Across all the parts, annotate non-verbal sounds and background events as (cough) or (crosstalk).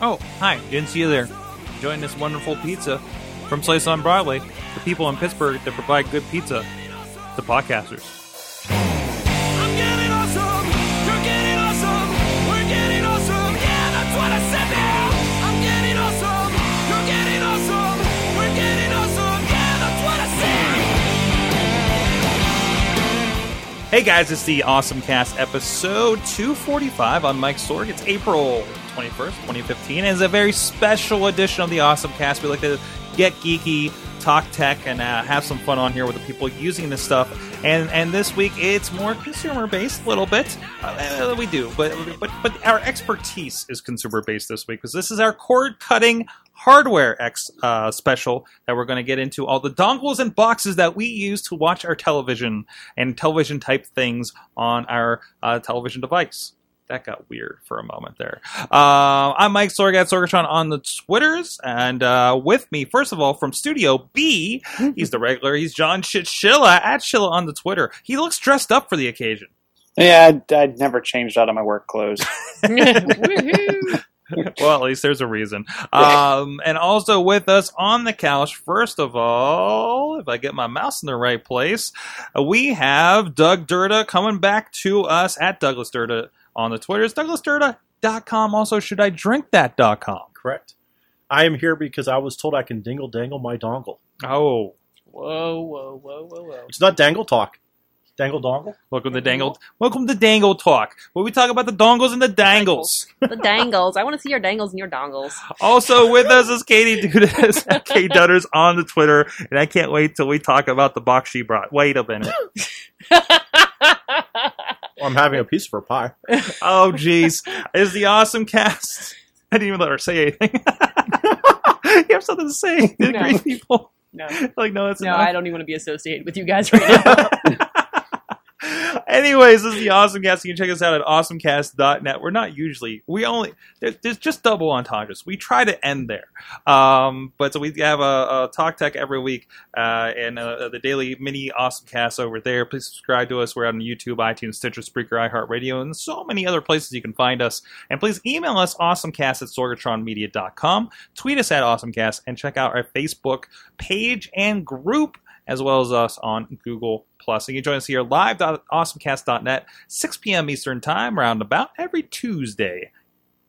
Oh, hi. Didn't see you there. Enjoying this wonderful pizza from Slice on Broadway. The people in Pittsburgh that provide good pizza. to podcasters. I'm getting awesome. You're getting awesome. We're getting awesome. Yeah, that's what I said. I'm getting awesome. You're getting awesome. We're getting awesome. Yeah, that's what I said. Hey guys, it's the Awesome Cast episode 245 on Mike Sorg. It's April 21st, 2015. And it's a very special edition of the Awesome Cast. We like to get geeky, talk tech, and uh, have some fun on here with the people using this stuff. And and this week it's more consumer based, a little bit. Uh, we do, but but but our expertise is consumer based this week because this is our cord cutting hardware X uh, special that we're going to get into all the dongles and boxes that we use to watch our television and television type things on our uh, television device. That got weird for a moment there. Uh, I'm Mike Sorg at Sorgatron on the Twitters, and uh, with me, first of all, from Studio B, (laughs) he's the regular. He's John Chichilla at Chilla on the Twitter. He looks dressed up for the occasion. Yeah, I'd, I'd never changed out of my work clothes. (laughs) Well, at least there's a reason. Um, and also with us on the couch, first of all, if I get my mouse in the right place, we have Doug Derda coming back to us at Douglas Derda on the Twitters. DouglasDerda.com. Also, should I drink that.com? Correct. I am here because I was told I can dingle dangle my dongle. Oh, Whoa, whoa, whoa, whoa, whoa. It's not dangle talk. Dangle dongle. welcome to Dangle. Welcome to Dangle Talk, where we talk about the dongles and the dangles. The dangles. I want to see your dangles and your dongles. (laughs) Also with us is Katie Dudas, (laughs) Kate Dudders on the Twitter, and I can't wait till we talk about the box she brought. Wait a minute. (laughs) Well, I'm having a piece of her pie. (laughs) Oh, jeez. Is the awesome cast. I didn't even let her say anything. (laughs) you have something to say. The No. great people. no, Like, no, that's no, enough. I don't even want to be associated with you guys right now. (laughs) Anyways, this is the Awesome Cast. You can check us out at awesomecast.net. We're not usually, we only, there, there's just double entendres. We try to end there. Um, but so we have a, a Talk Tech every week uh, and uh, the daily mini Awesome Cast over there. Please subscribe to us. We're on YouTube, iTunes, Stitcher, Spreaker, iHeartRadio, and so many other places you can find us. And please email us awesomecast at sorgatronmedia.com. Tweet us at awesomecast and check out our Facebook page and group as well as us on Google Plus. And you can join us here live at awesomecast.net, 6 p.m. Eastern Time, around about every Tuesday.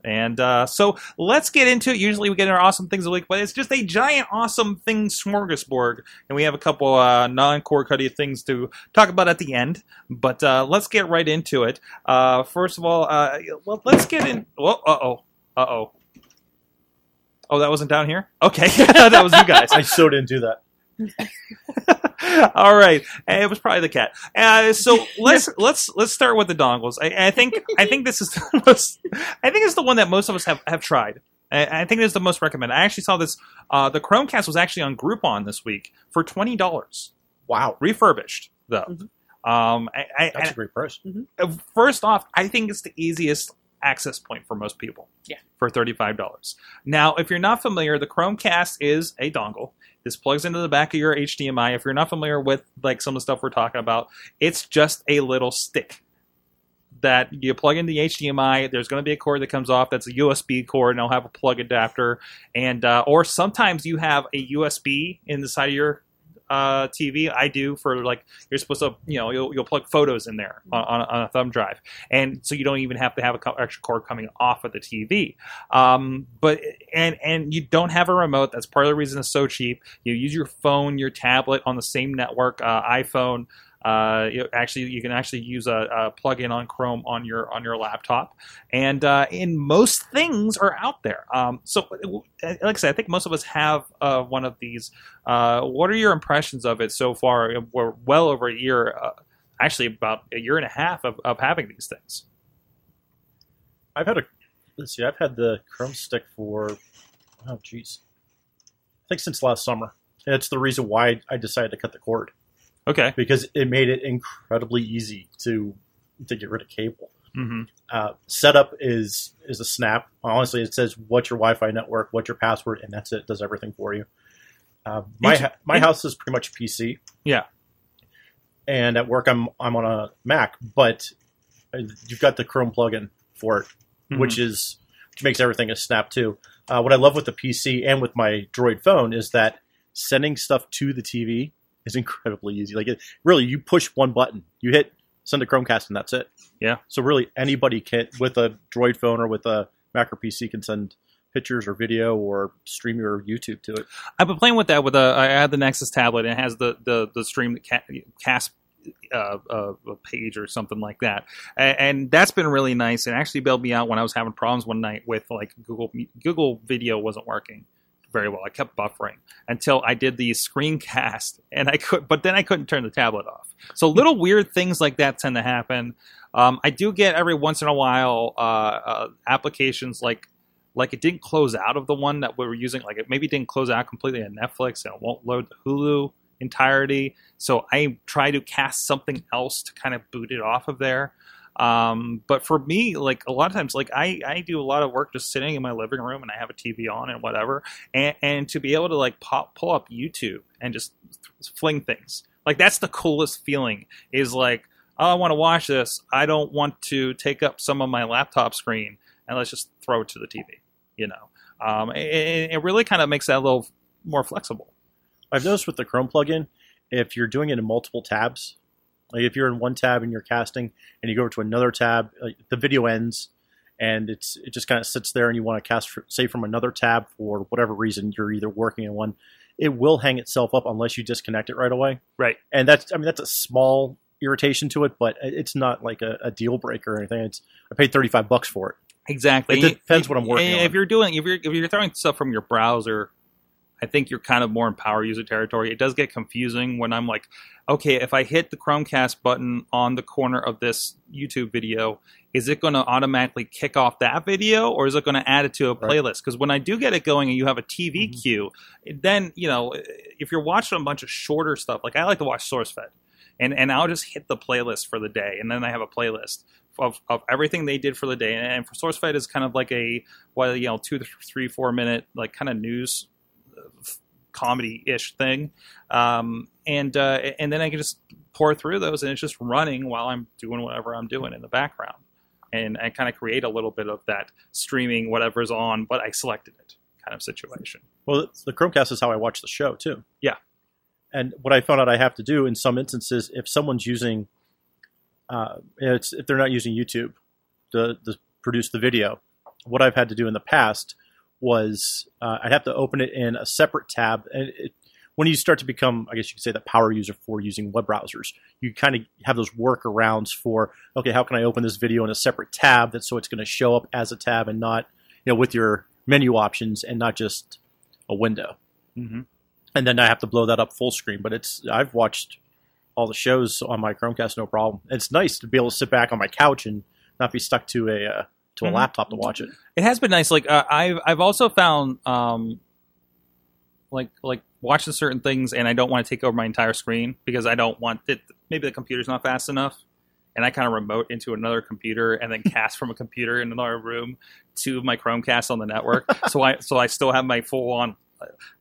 And uh, so let's get into it. Usually we get our awesome things of the week, but it's just a giant awesome thing smorgasbord. And we have a couple uh, non-core cutty things to talk about at the end. But uh, let's get right into it. Uh, first of all, uh, well, let's get in. Well, uh-oh. Uh-oh. Oh, that wasn't down here? Okay. (laughs) that was you guys. I so didn't do that. (laughs) All right, it was probably the cat. Uh, so (laughs) let's let's let's start with the dongles. I, I think I think this is the (laughs) most, I think it's the one that most of us have have tried. I, I think it's the most recommended. I actually saw this. Uh, the Chromecast was actually on Groupon this week for twenty dollars, Wow. refurbished though. Mhm. Um, I, I, That's a great price. uh, first off, I think it's the easiest access point for most people. Yeah. For thirty-five dollars. Now, if you're not familiar, the Chromecast is a dongle. This plugs into the back of your HDMI. If you're not familiar with like some of the stuff we're talking about, it's just a little stick that you plug in the HDMI. There's going to be a cord that comes off. That's a USB cord, and it'll have a plug adapter. And uh, or sometimes you have a USB in the side of your uh, TV. I do for like you're supposed to, you know, you'll, you'll plug photos in there on, on, a thumb drive, and so you don't even have to have a co- extra cord coming off of the TV. Um, but and and you don't have a remote. That's part of the reason it's so cheap. You use your phone, your tablet on the same network, uh, iPhone. Uh, you actually, you can actually use a, a plug-in on Chrome on your on your laptop, and uh, in most things are out there. Um, so, like I said, I think most of us have uh, one of these. Uh, what are your impressions of it so far? We're well over a year, uh, actually about a year and a half of, of having these things. I've had a let's see, I've had the Chrome stick for oh jeez. I think since last summer. And it's the reason why I decided to cut the cord. Okay. Because it made it incredibly easy to to get rid of cable. hmm Uh, setup is is a snap. Honestly, it says what's your Wi-Fi network, what's your password, and that's it. it Does everything for you. Uh, my my house is pretty much PC. Yeah. And at work, I'm I'm on a Mac, but you've got the Chrome plugin for it, Mhm. which is which makes everything a snap too. Uh, what I love with the PC and with my Droid phone is that sending stuff to the TV is incredibly easy. Like it, really, you push one button, you hit send a Chromecast, and that's it. Yeah. So really, anybody can with a Droid phone or with a Mac or PC can send pictures or video or stream your YouTube to it. I've been playing with that with a. I had the Nexus tablet and it has the the the stream ca- cast uh, uh, a page or something like that, and, and that's been really nice. And actually bailed me out when I was having problems one night with like Google Google Video wasn't working very well. I kept buffering until I did the screencast, and I could, but then I couldn't turn the tablet off. So little (laughs) weird things like that tend to happen. Um, I do get every once in a while uh, uh, applications like like it didn't close out of the one that we were using. Like it maybe didn't close out completely on Netflix and it won't load the Hulu entirety. So I try to cast something else to kind of boot it off of there. Um, but for me, like a lot of times, like I, I do a lot of work just sitting in my living room and I have a TV on and whatever, and, and to be able to like pop, pull up YouTube and just fling things like that's the coolest feeling. Is like, oh, I want to watch this. I don't want to take up some of my laptop screen, and let's just throw it to the TV. You know, um, it, it really kind of makes that a little more flexible. I've noticed with the Chrome plugin, if you're doing it in multiple tabs, like if you're in one tab and you're casting, and you go over to another tab, like the video ends, and it's it just kind of sits there, and you want to cast, for, say, from another tab for whatever reason, you're either working in one, it will hang itself up unless you disconnect it right away. Right. And that's, I mean, that's a small irritation to it, but it's not like a, a deal breaker or anything. It's I paid thirty five bucks for it. Exactly. It depends what I'm working And on. If you're doing, if you're if you're throwing stuff from your browser, I think you're kind of more in power user territory. It does get confusing when I'm like, okay, if I hit the Chromecast button on the corner of this YouTube video, is it going to automatically kick off that video, or is it going to add it to a Right. playlist? Because when I do get it going and you have a TV Mhm. queue, then you know if you're watching a bunch of shorter stuff, like I like to watch SourceFed, and and I'll just hit the playlist for the day, and then I have a playlist of, of everything they did for the day. And for SourceFed is kind of like a well, you know, two, three, four minute like kind of news comedy ish thing, um, and uh, and then I can just pour through those, and it's just running while I'm doing whatever I'm doing in the background, and I kind of create a little bit of that streaming whatever's on, but I selected it kind of situation. Well, the Chromecast is how I watch the show too. Yeah. And what I found out I have to do in some instances, if someone's using, uh, it's if they're not using YouTube to, to produce the video, what I've had to do in the past was uh, I'd have to open it in a separate tab. And it, when you start to become, I guess you could say, the power user for using web browsers, you kind of have those workarounds for, okay, how can I open this video in a separate tab that so it's going to show up as a tab and not, you know, with your menu options and not just a window. Mm-hmm. And then I have to blow that up full screen. But it's I've watched all the shows on my Chromecast, no problem. It's nice to be able to sit back on my couch and not be stuck to a uh, to a Mhm. laptop to watch it. It has been nice. Like uh, I've I've also found um, like like watching certain things, and I don't want to take over my entire screen because I don't want it. Maybe the computer's not fast enough, and I kind of remote into another computer and then (laughs) cast from a computer in another room to my Chromecast on the network. (laughs) so I so I still have my full on.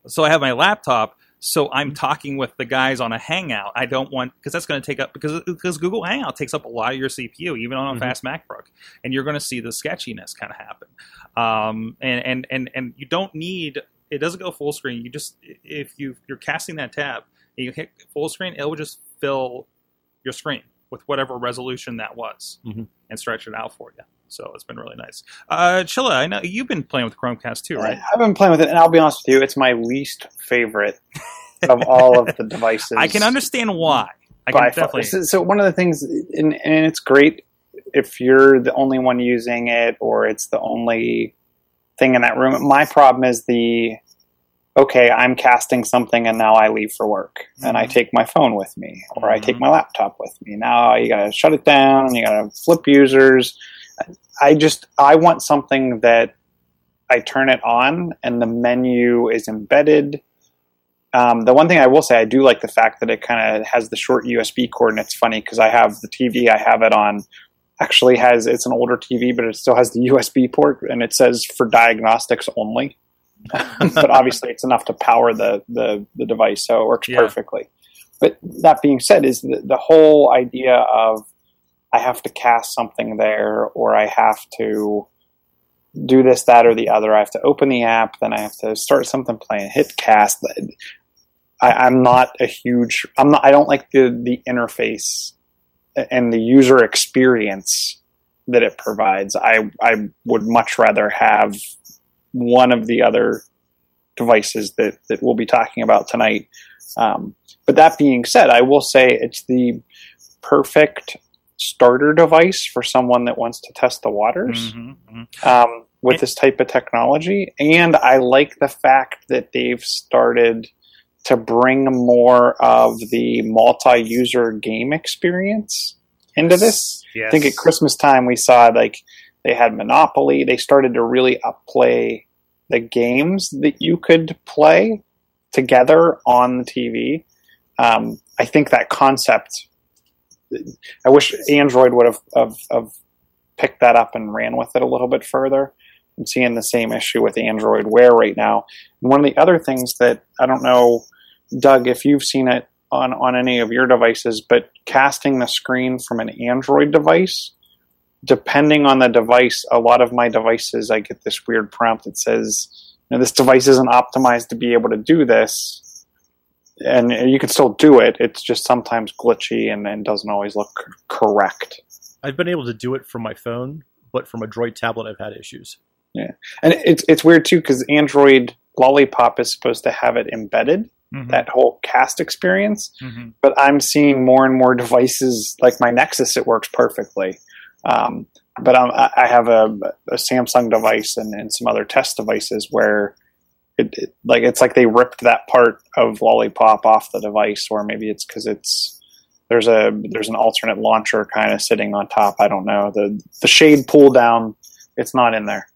So I have my laptop. So I'm talking with the guys on a Hangout. I don't want because that's going to take up because because Google Hangout takes up a lot of your CPU, even on a Mhm. fast MacBook, and you're going to see the sketchiness kind of happen um, and, and and and you don't need it doesn't go full screen you just if you you're casting that tab and you hit full screen it will just fill your screen with whatever resolution that was Mhm. and stretch it out for you so it's been really nice uh chilla i know you've been playing with chromecast too right I've been playing with it, and I'll be honest with you, it's my least favorite (laughs) of all of the devices. i can understand why i can definitely So, so one of the things, and, and it's great if you're the only one using it or it's the only thing in that room. My problem is the okay, I'm casting something and now I leave for work and I take my phone with me or I take my laptop with me. Now you got to shut it down, you got to flip users. I just I want something that I turn it on and the menu is embedded. Um, the one thing I will say, I do like the fact that it kind of has the short USB cord, and it's funny because I have the TV I have it on. Actually, has it's an older TV, but it still has the USB port, and it says for diagnostics only. (laughs) but obviously, it's enough to power the the, the device, so it works Yeah. perfectly. But that being said, is the, the whole idea of I have to cast something there, or I have to do this, that, or the other. I have to open the app, then I have to start something playing, hit cast. I, I'm not a huge. I'm not. I don't like the the interface and the user experience that it provides. I I would much rather have one of the other devices that that we'll be talking about tonight. Um, but that being said, I will say it's the perfect starter device for someone that wants to test the waters Mhm, mhm. um, with this type of technology. And I like the fact that they've started to bring more of the multi-user game experience into this. Yes. I think at Christmas time we saw like they had Monopoly. They started to really upplay the games that you could play together on the TV. Um, I think that concept. I wish Android would have, have, have picked that up and ran with it a little bit further. I'm seeing the same issue with Android Wear right now. And one of the other things that I don't know, Doug, if you've seen it on, on any of your devices, but casting the screen from an Android device, depending on the device, a lot of my devices, I get this weird prompt that says, you know, this device isn't optimized to be able to do this. And you can still do it. It's just sometimes glitchy and, and doesn't always look c- correct. I've been able to do it from my phone, but from a Droid tablet, I've had issues. Yeah, and it's it's weird too because Android Lollipop is supposed to have it embedded Mhm, that whole cast experience, mhm. but I'm seeing more and more devices like my Nexus. It works perfectly, um, but I'm, I I have a, a Samsung device and, and some other test devices where it, it like it's like they ripped that part of Lollipop off the device, or maybe it's because it's there's a there's an alternate launcher kind of sitting on top. I don't know the the shade pull down. It's not in there.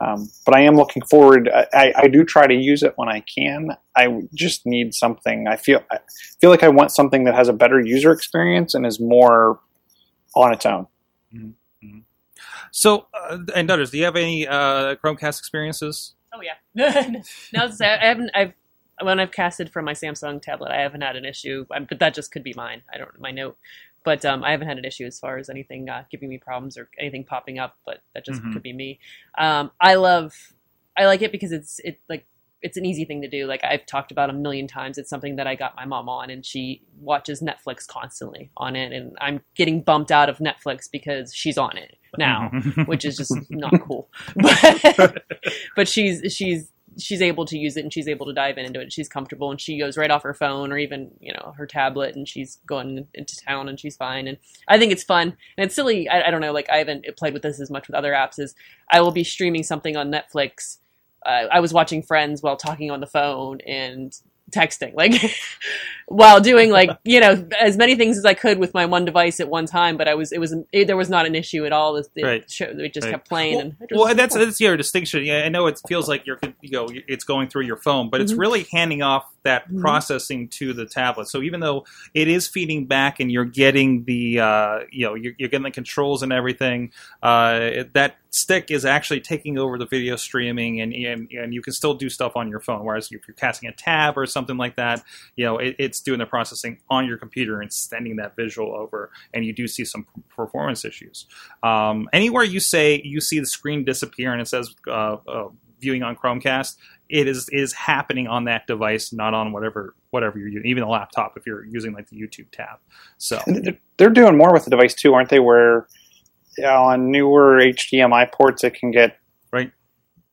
Um, but I am looking forward. I, I, I do try to use it when I can. I just need something. I feel I feel like I want something that has a better user experience and is more on its own. So, uh, and others, do you have any uh, Chromecast experiences? Oh yeah. (laughs) no, I haven't. I've when I've casted from my Samsung tablet, I haven't had an issue. Um, But that just could be mine. I don't my note. But um, I haven't had an issue as far as anything uh, giving me problems or anything popping up. But that just Mhm. could be me. Um, I love. I like it because it's it like it's an easy thing to do. Like I've talked about a million times. It's something that I got my mom on, and she watches Netflix constantly on it. And I'm getting bumped out of Netflix because she's on it now (laughs) which is just not cool. (laughs) But, but she's she's she's able to use it and she's able to dive into it. She's comfortable and she goes right off her phone or even you know her tablet and she's going into town and she's fine. And I think it's fun and it's silly. I, I don't know. Like I haven't played with this as much with other apps. Is I will be streaming something on Netflix. Uh, I was watching Friends while talking on the phone and texting like (laughs) while doing like (laughs) you know as many things as I could with my one device at one time but I was it was it, there was not an issue at all it, it, Right. it just Right. kept playing Well, and well, and that's that's your distinction. Yeah, I know it feels like you're you know it's going through your phone, but it's Mhm. really handing off that Mhm. processing to the tablet. So even though it is feeding back and you're getting the uh, you know you're, you're getting the controls and everything, uh, that stick is actually taking over the video streaming, and, and and you can still do stuff on your phone. Whereas if you're casting a tab or something like that, you know it, it's doing the processing on your computer and sending that visual over, and you do see some performance issues. Um, anywhere you say you see the screen disappear and it says uh, uh, viewing on Chromecast, it is is happening on that device, not on whatever whatever you're using, even a laptop if you're using like the YouTube tab. So they're- doing more with the device too, aren't they? Where on newer HDMI ports, it can get Right.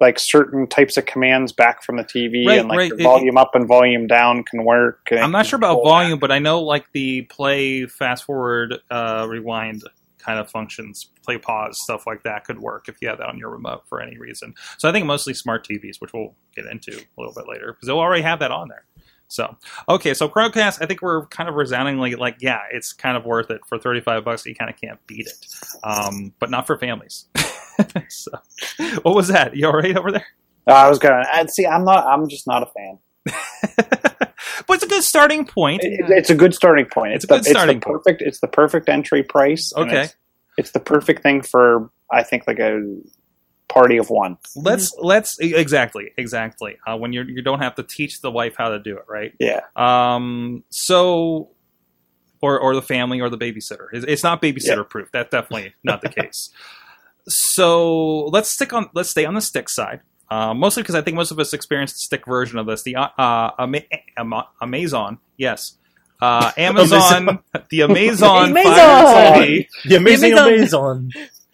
like certain types of commands back from the TV, Right, and like right. the It- volume up and volume down can work. I'm not sure about volume, but I know like the play, fast forward, uh, rewind kind of functions, play pause, stuff like that could work if you have that on your remote for any reason. So I think mostly smart TVs, which we'll get into a little bit later, because they'll already have that on there. So okay, so Chromecast, I think we're kind of resoundingly like, yeah, it's kind of worth it for 35 bucks. You kind of can't beat it, um, but not for families. (laughs) so, what was that? You all right over there? Uh, I was going. to See, I'm not. I'm just not a fan. (laughs) but it's a good starting point. It- it's a good starting point. It's a the, good starting the point. perfect. It's the perfect entry price. Okay. It's, it's the perfect thing for I think like a party of one. Let's let's exactly exactly uh, when you're you don't have to teach the wife how to do it, right? Yeah. Um, so or or the family or the babysitter. It's, it's not babysitter proof. That's definitely not the case. so let's stick on let's stay on the stick side. Uh, mostly because I think most of us experienced the stick version of this. The uh, uh, Ama- Ama- Amazon, yes, uh, (laughs) Amazon, the Amazon, (laughs) Amazon! Fire TV, The amazing Amazon. Amazon. (laughs)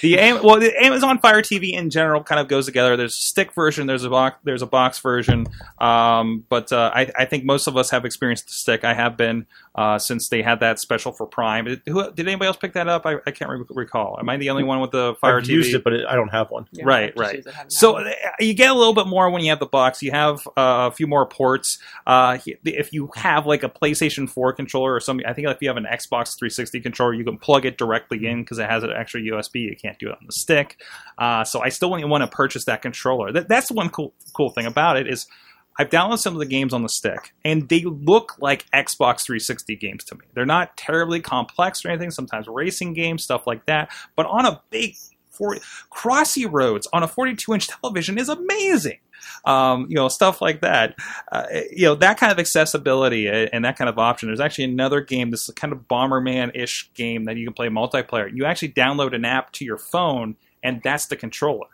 the Am- well, the Amazon Fire TV in general kind of goes together. There's a stick version, there's a box, there's a box version, um, but uh, I, I think most of us have experienced the stick. I have been uh, since they had that special for Prime. Did, who, did anybody else pick that up? I, I can't re- recall. Am I the only one with the Fire I've TV? used it, but it, I don't have one. Yeah, Right, right. use it, haven't So had uh, you get a little bit more when you have the box. You have uh, a few more ports. Uh, if you have like a PlayStation 4 controller or something, I think if you have an Xbox 360 controller, you can plug it directly in because it has an extra USB. You can't do it on the stick. Uh, so I still want to purchase that controller. That, that's the one cool cool thing about it is. I've downloaded some of the games on the stick, and they look like Xbox 360 games to me. They're not terribly complex or anything. Sometimes racing games, stuff like that. But on a big 40, Crossy Roads on a 42 inch television is amazing. Um, you know, stuff like that. Uh, you know, that kind of accessibility and that kind of option. There's actually another game, this kind of Bomberman ish game that you can play multiplayer. You actually download an app to your phone, and that's the controller.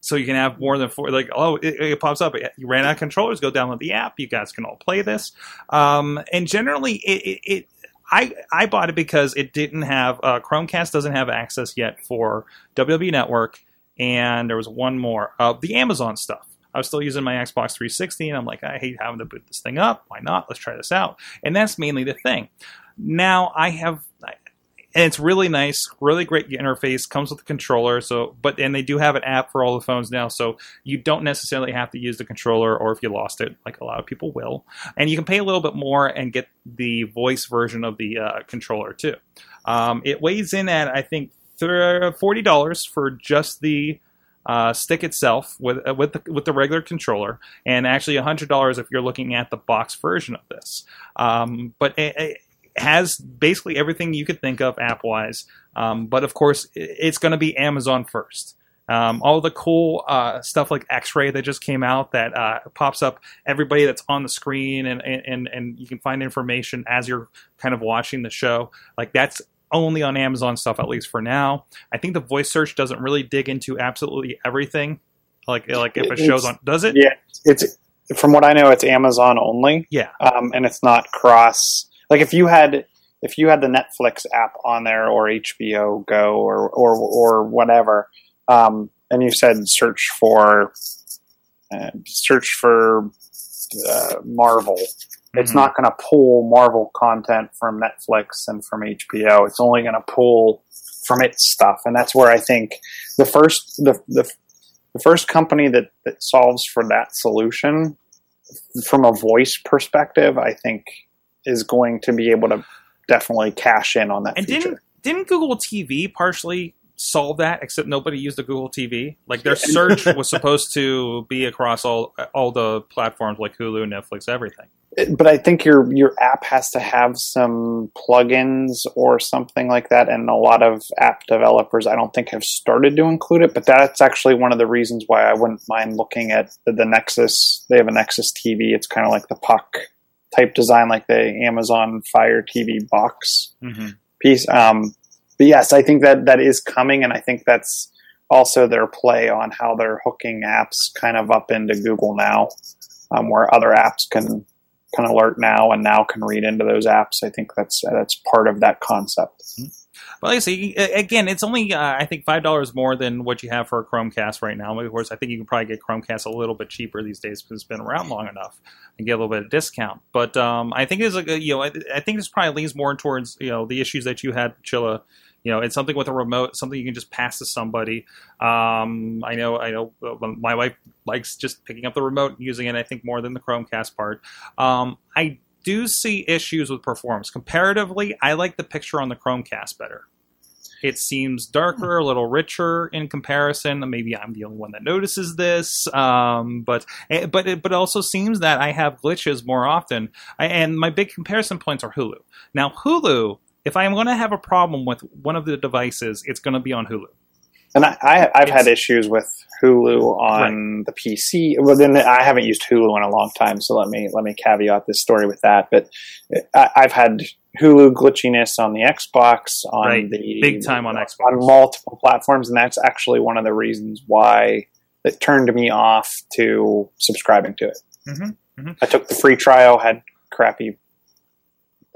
So you can have more than four. Like, oh, it, it pops up. You ran out of controllers. Go download the app. You guys can all play this. Um, and generally, it, it, it I I bought it because it didn't have uh, Chromecast doesn't have access yet for WWE Network, and there was one more uh, the Amazon stuff. I was still using my Xbox 360, and I'm like, I hate having to boot this thing up. Why not? Let's try this out. And that's mainly the thing. Now I have, and it's really nice, really great interface. Comes with the controller, so but and they do have an app for all the phones now, so you don't necessarily have to use the controller, or if you lost it, like a lot of people will, and you can pay a little bit more and get the voice version of the uh, controller too. Um, it weighs in at I think th- forty dollars for just the uh, stick itself with uh, with the, with the regular controller, and actually hundred dollars if you're looking at the box version of this. Um, but it, it has basically everything you could think of app wise. Um, but of course, it's going to be Amazon first. Um, all the cool uh, stuff like X-Ray that just came out that uh, pops up everybody that's on the screen and, and and you can find information as you're kind of watching the show. Like that's only on Amazon stuff at least for now. I think the voice search doesn't really dig into absolutely everything. Like like if it It's- show's on, does it? Yeah, it's from what I know, it's Amazon only. Yeah. um, and it's not cross. Like if you had if you had the Netflix app on there or HBO Go or or or whatever, um, and you said search for uh, search for uh, Marvel. It's Mhm. not going to pull Marvel content from Netflix and from HBO. It's only going to pull from its stuff, and that's where I think the first the the, the first company that, that solves for that solution from a voice perspective, I think is going to be able to definitely cash in on that And feature. didn't didn't Google TV partially solve that? Except nobody used the Google TV. Like their (laughs) search was supposed to be across all all the platforms like Hulu, Netflix, everything. But I think your your app has to have some plugins or something like that, and a lot of app developers I don't think have started to include it. But that's actually one of the reasons why I wouldn't mind looking at the, the Nexus. They have a Nexus TV. It's kind of like the puck type design, like the Amazon Fire TV box Mm-hmm. piece. Um, but yes, I think that that is coming, and I think that's also their play on how they're hooking apps kind of up into Google now, um, where other apps can can alert now and now can read into those apps. I think that's that's part of that concept. But like I you- again, it's only uh, I think five dollars more than what you have for a Chromecast right now. Of course, I think you can probably get Chromecast a little bit cheaper these days because it's been around long enough and get a little bit of discount. But um, I think it's like you know I, I think this probably leans more towards you know the issues that you had, Chilla. You know, it's something with a remote, something you can just pass to somebody. Um, I know, I know, uh, my wife likes just picking up the remote and using it. I think more than the Chromecast part. Um, I do see issues with performance. Comparatively, I like the picture on the Chromecast better. It seems darker, a little richer in comparison. Maybe I'm the only one that notices this, um, but eh, but it, but it also seems that I have glitches more often. I, and my big comparison points are Hulu. Now, Hulu, if I'm going to have a problem with one of the devices, it's going to be on Hulu. And I, I I've had issues with Hulu on the PC. Well, then I haven't used Hulu in a long time, so let me let me caveat this story with that. But I, I've had Hulu glitchiness on the Xbox, on Right. the Big time on Xbox. on multiple platforms, and that's actually one of the reasons why it turned me off to subscribing to it. Mhm, mhm. I took the free trial, had crappy,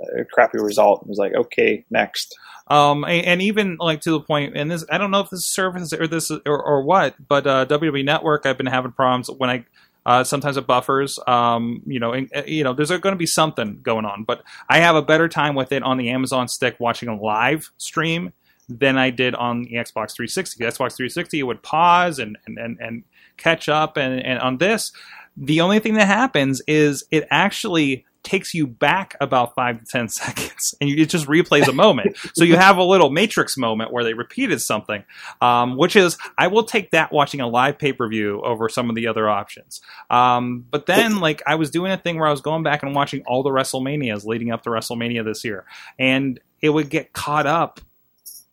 uh, crappy result, and was like, okay, next. Um, and, even like to the point, and this I don't know if this is service or this or, or what, but uh, WWE Network, I've been having problems when I uh, sometimes it buffers. Um, you know, and, uh, you know, there's going to be something going on, but I have a better time with it on the Amazon Stick watching a live stream than I did on the Xbox 360. The Xbox 360 it would pause and and, and, and catch up, and, and on this, the only thing that happens is it actually takes you back about five to ten (laughs) seconds, and you, it just replays a moment. so you have a little Matrix moment where they repeated something, um, which is I will take that watching a live pay per view over some of the other options. Um, but then, like I was doing a thing where I was going back and watching all the WrestleManias leading up to WrestleMania this year, and it would get caught up.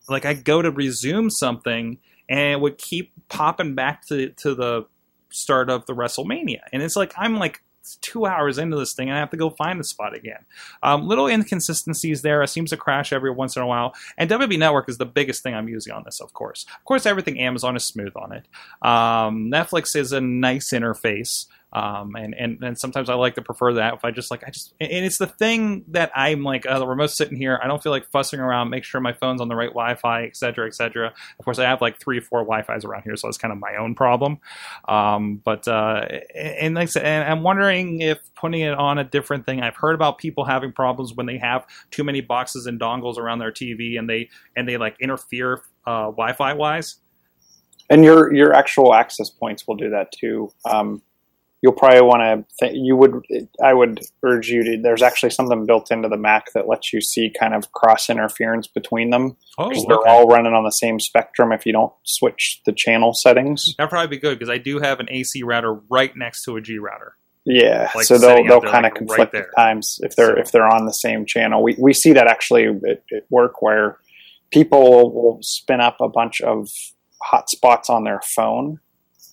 Like I'd go to resume something, and it would keep popping back to to the start of the WrestleMania, and it's like I'm like two hours into this thing and I have to go find the spot again. Um, little inconsistencies there. It seems to crash every once in a while. And WWE Network is the biggest thing I'm using on this, of course. Of course, everything Amazon is smooth on it. Um, Netflix is a nice interface. Um, and, and, and sometimes I like to prefer that if I just like, I just, and it's the thing that I'm like, uh, the remote's sitting here. I don't feel like fussing around, make sure my phone's on the right Wi Fi, et cetera, et cetera. Of course, I have like three or four Wi Fi's around here, so it's kind of my own problem. Um, but, uh, and like I said, and I'm wondering if putting it on a different thing, I've heard about people having problems when they have too many boxes and dongles around their TV and they, and they like interfere, uh, Wi Fi wise. And your your actual access points will do that too. Um, you'll probably want to. Th- you would. I would urge you to. There's actually something built into the Mac that lets you see kind of cross interference between them Oh, because they're all running on the same spectrum. If you don't switch the channel settings, That'd probably be good because I do have an AC router right next to a G router. yeah. Like so they'll they'll kind of like, conflict there. at times if they're So- if they're on the same channel. We we see that actually at, at work where people will spin up a bunch of hotspots on their phone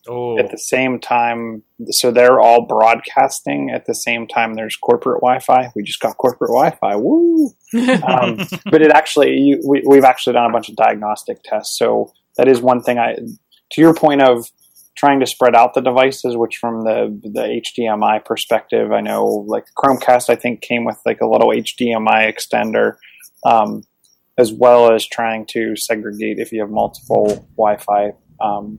Oh, at the same time so they're all broadcasting at the same time there's corporate wi-fi. We just got corporate wi-fi. Woo! (laughs) Um, but it actually you, we, we've actually done a bunch of diagnostic tests. So that is one thing i to your point of trying to spread out the devices which from the the hdmi perspective i know like chromecast i think came with like a little hdmi extender um, as well as trying to segregate if you have multiple wi-fi um,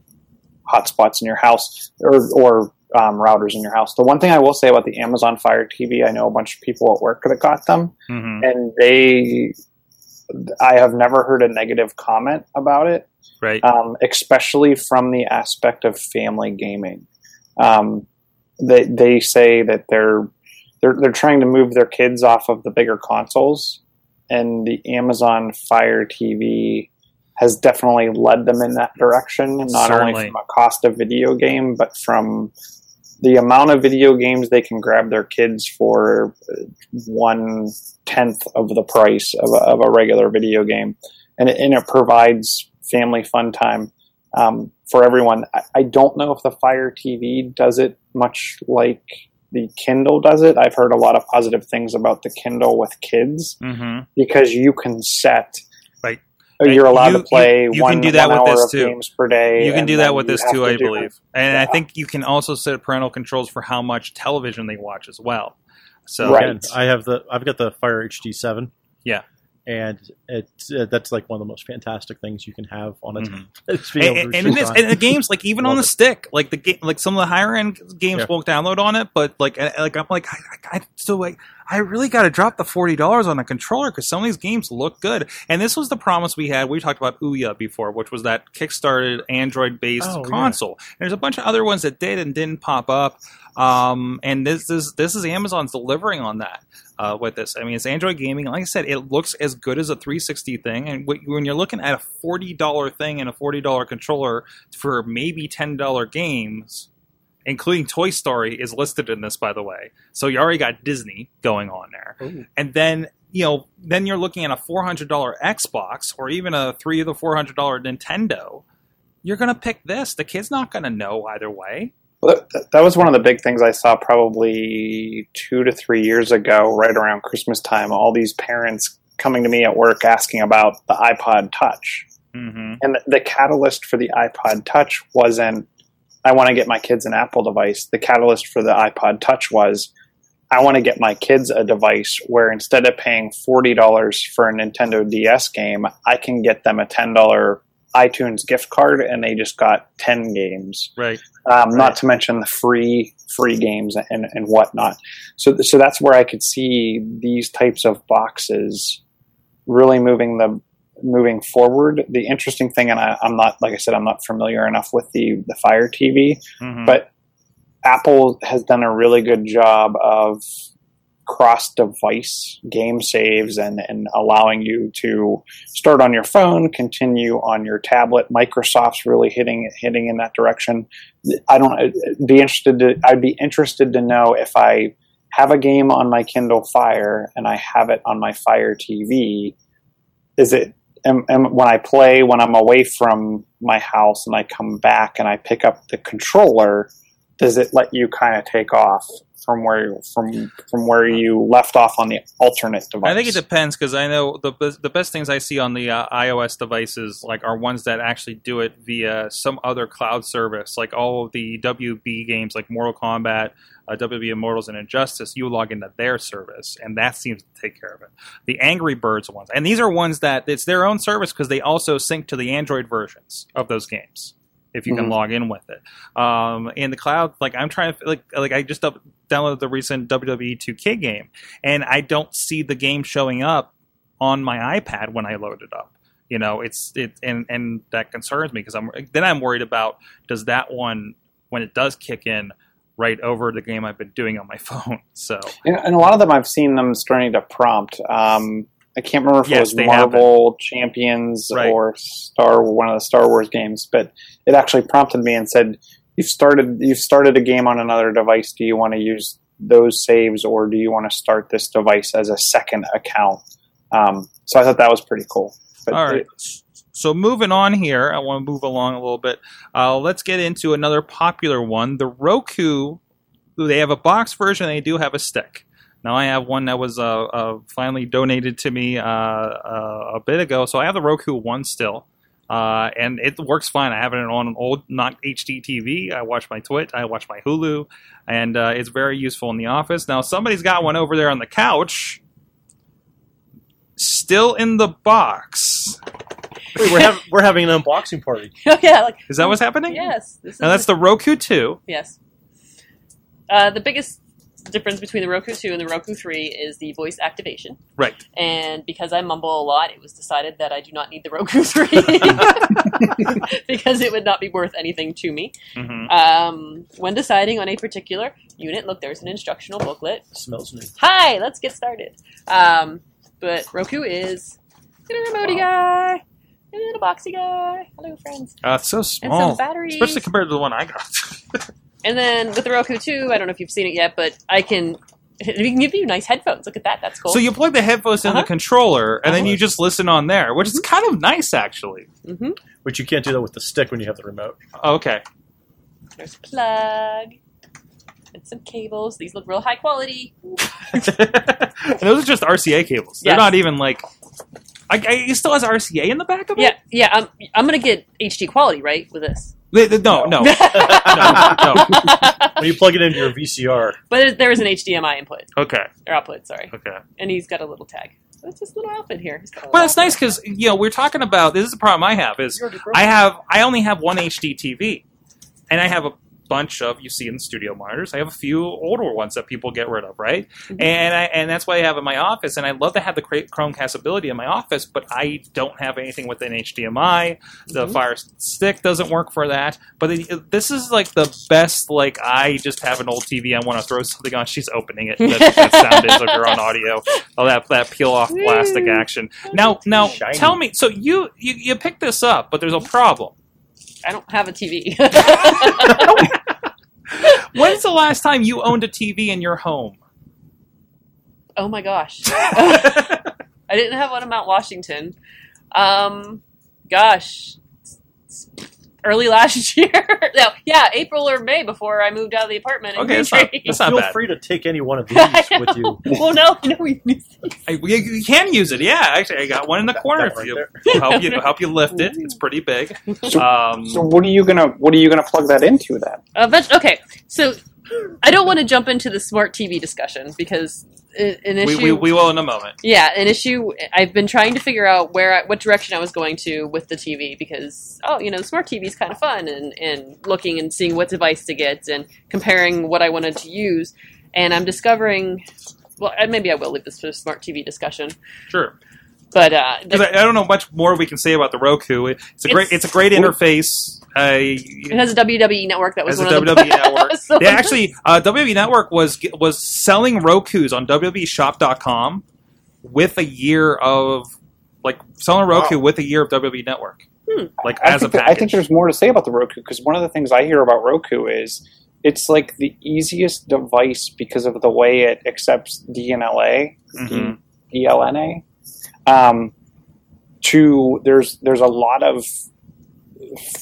hotspots in your house or, or um, routers in your house. The one thing I will say about the Amazon Fire TV, I know a bunch of people at work that got them, mhm. and they, I have never heard a negative comment about it, right. um, especially from the aspect of family gaming. Um, they they say that they're they're they're trying to move their kids off of the bigger consoles, and the Amazon Fire TV has definitely led them in that direction. Not Certainly. only from a cost of video game, but from the amount of video games they can grab their kids for one tenth of the price of a, of a regular video game, and it, and it provides family fun time um, for everyone. I, I don't know if the Fire TV does it much like the Kindle does it. I've heard a lot of positive things about the Kindle with kids hmm because you can set. Right. You're allowed You- to play you- you one, can do that with this too. games per day. You can do that with this too, to I do- believe. And I think you can also set parental controls for how much television they watch as well. So Right. Again, I have the I've got the Fire HD seven. Yeah. And it's uh, that's like one of the most fantastic things you can have on a. Mhm. It's and, and, it shoot is, on. and the games like even (laughs) on the it. stick, like the game, like some of the higher end games Yeah. won't download on it, but like like I'm like I, I, I still like I really got to drop the forty dollars on a controller because some of these games look good. And this was the promise we had. We talked about Ouya before, which was that kickstarted Android based Oh, yeah. console. And there's a bunch of other ones that did and didn't pop up. Um, and this is this is Amazon's delivering on that uh, with this. I mean, it's Android gaming. Like I said, it looks as good as a 360 thing. And when you're looking at a forty dollar thing and a forty dollar controller for maybe ten dollar games, including Toy Story, is listed in this, by the way. So you already got Disney going on there, Ooh. and then you know, then you're looking at a four hundred dollar Xbox or even a three or the four hundred dollar Nintendo. you're gonna pick this. The kid's not gonna know either way. Well, that, that was one of the big things I saw probably two to three years ago, right around Christmas time. All these parents coming to me at work asking about the iPod Touch. Mm-hmm. And the, the catalyst for the iPod Touch wasn't, I want to get my kids an Apple device. The catalyst for the iPod Touch was, I want to get my kids a device where instead of paying $40 for a Nintendo DS game, I can get them a $10 iTunes gift card and they just got 10 games Right. um, Right. not to mention the free free games and, and whatnot. So so that's where I could see these types of boxes really moving the moving forward. The interesting thing, and I, I'm not like I said, I'm not familiar enough with the the Fire TV, Mhm. but Apple has done a really good job of cross device game saves and, and allowing you to start on your phone, continue on your tablet. Microsoft's really hitting hitting in that direction. I don't be interested to I'd be interested to know if I have a game on my Kindle Fire and I have it on my Fire TV, is it when I play when I'm away from my house and I come back and I pick up the controller, does it let you kind of take off from where from from where you left off on the alternate device? I think it depends because I know the the best things I see on the uh, iOS devices like are ones that actually do it via some other cloud service, like all of the WB games like Mortal Kombat, uh, WWE Immortals, and Injustice. You log into their service, and that seems to take care of it. The Angry Birds ones, and these are ones that it's their own service because they also sync to the Android versions of those games. If you can Mhm. log in with it, um, in the cloud, like I'm trying to like like I just up, downloaded the recent WWE 2K game, and I don't see the game showing up on my iPad when I load it up. You know, it's it and and that concerns me because I'm then I'm worried about does that one when it does kick in right over the game I've been doing on my (laughs) phone. So And, and a lot of them, I've seen them starting to prompt. Um, I can't remember if Yes, it was Marvel Champions Right. or Star one of the Star Wars games, but it actually prompted me and said, "You've started you've started a game on another device. Do you want to use those saves, or do you want to start this device as a second account?" Um, so I thought that was pretty cool. But all right. it- So moving on here, I want to move along a little bit. Uh, let's get into another popular one, the Roku. They have a box version. They do have a stick. Now I have one that was uh, uh, finally donated to me uh, uh, a bit ago, so I have the Roku one still, uh, and it works fine. I have it on an old, not HD TV. I watch my Twitch, I watch my Hulu, and uh, it's very useful in the office. Now somebody's got one over there on the couch, still in the box. Wait, we're, hav- we're having an unboxing party. (laughs) oh yeah, like Is that what's happening? yes. This is Now that's the Roku 2. yes. Uh, the biggest difference between the Roku 2 and the Roku 3 is the voice activation. Right. And because I mumble a lot, it was decided that I do not need the Roku (laughs) 3 (laughs) because it would not be worth anything to me. hmm Um, when deciding on a particular unit, look, there's an instructional booklet. smells new. Hi, let's get started. Um, but Roku is a little remote guy, a little boxy guy. Hello, friends. Uh, it's so And small. some batteries. Especially compared to the one I got. (laughs) And then with the Roku 2, I don't know if you've seen it yet, but I can. We can give you nice headphones. Look at that. That's cool. So you plug the headphones in Uh-huh. the controller, and then you just listen on there, which is kind of nice, actually. hmm Which you can't do that with the stick when you have the remote. Okay. There's a plug and some cables. These look real high quality. (laughs) and those are just RCA cables. They're Yes. not even like. I, I, it still has RCA in the back of it. Yeah, yeah. I'm I'm gonna get HD quality right with this. They- they- no, (laughs) no, no, no. When you plug it into your VCR, But there- there is an HDMI input Okay, or output. Sorry, okay. and he's got a little tag. So it's this little outfit here. He's got a Well, little it's nice because you know we're talking about this is the problem I have is I have I only have one HD TV, and I have a bunch of you see in the studio monitors. I have a few older ones that people get rid of, right? Mhm. And I and that's why I have in my office. And I'd love to have the Chromecast ability in my office, but I don't have anything with an HDMI. The Mhm. Fire Stick doesn't work for that. But it, this is like the best. Like I just have an old TV. I want to throw something on. She's opening it. That's what that (laughs) sound is if you're on audio. Oh, that that peel off plastic action. Now, now, Shiny. tell me. So you, you you picked this up, but there's a problem. I don't have a TV. (laughs) When's the last time you owned a TV in your home? oh my gosh. (laughs) I didn't have one in Mount Washington. Um, gosh, early last (laughs) year. no, yeah, April or May before I moved out of the apartment. in Okay, that's not- that's not Feel bad. free to take any one of (laughs) these with you. well, no, no, we I, you, you can use it. Yeah, actually, I got one in the corner for right you. there. help you help you lift it. It's pretty big. Um, So what are you gonna what are you gonna plug that into then? Uh, but, okay, so I don't want to jump into the smart TV discussion because i- an we, issue. we, we will in a moment. yeah, an issue. I've been trying to figure out where, I, what direction I was going to with the TV because oh, you know, smart TV is kind of fun and and looking and seeing what device to get and comparing what I wanted to use, and I'm discovering. Well, maybe I will leave this for the smart TV discussion, Sure. But uh, Because I, I don't know much more we can say about the Roku. It- It's a great It's- it's a great interface. I it has a WWE network that was as a one of the WWE network. (laughs) So- They actually uh, WWE Network was was selling Roku's on WWEshop.com with a year of like selling Roku Wow. with a year of WWE Network. Hmm. Like I as a think, that- package. I think there's more to say about the Roku because one of the things I hear about Roku is it's like the easiest device because of the way it accepts DNLA, Mhm. DLNA. Um, to there's there's a lot of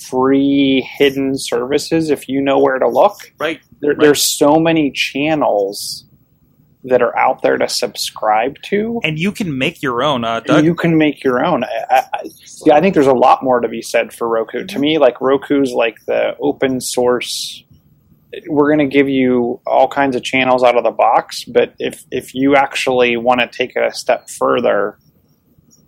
free hidden services if you know where to look. right. There, Right. There's so many channels that are out there to subscribe to. And you can make your own. Uh, Doug, you can make your own. I, I, I- yeah, I think there's a lot more to be said for Roku. To me, like Roku's like the open source. We're going to give you all kinds of channels out of the box, but if if you actually want to take it a step further,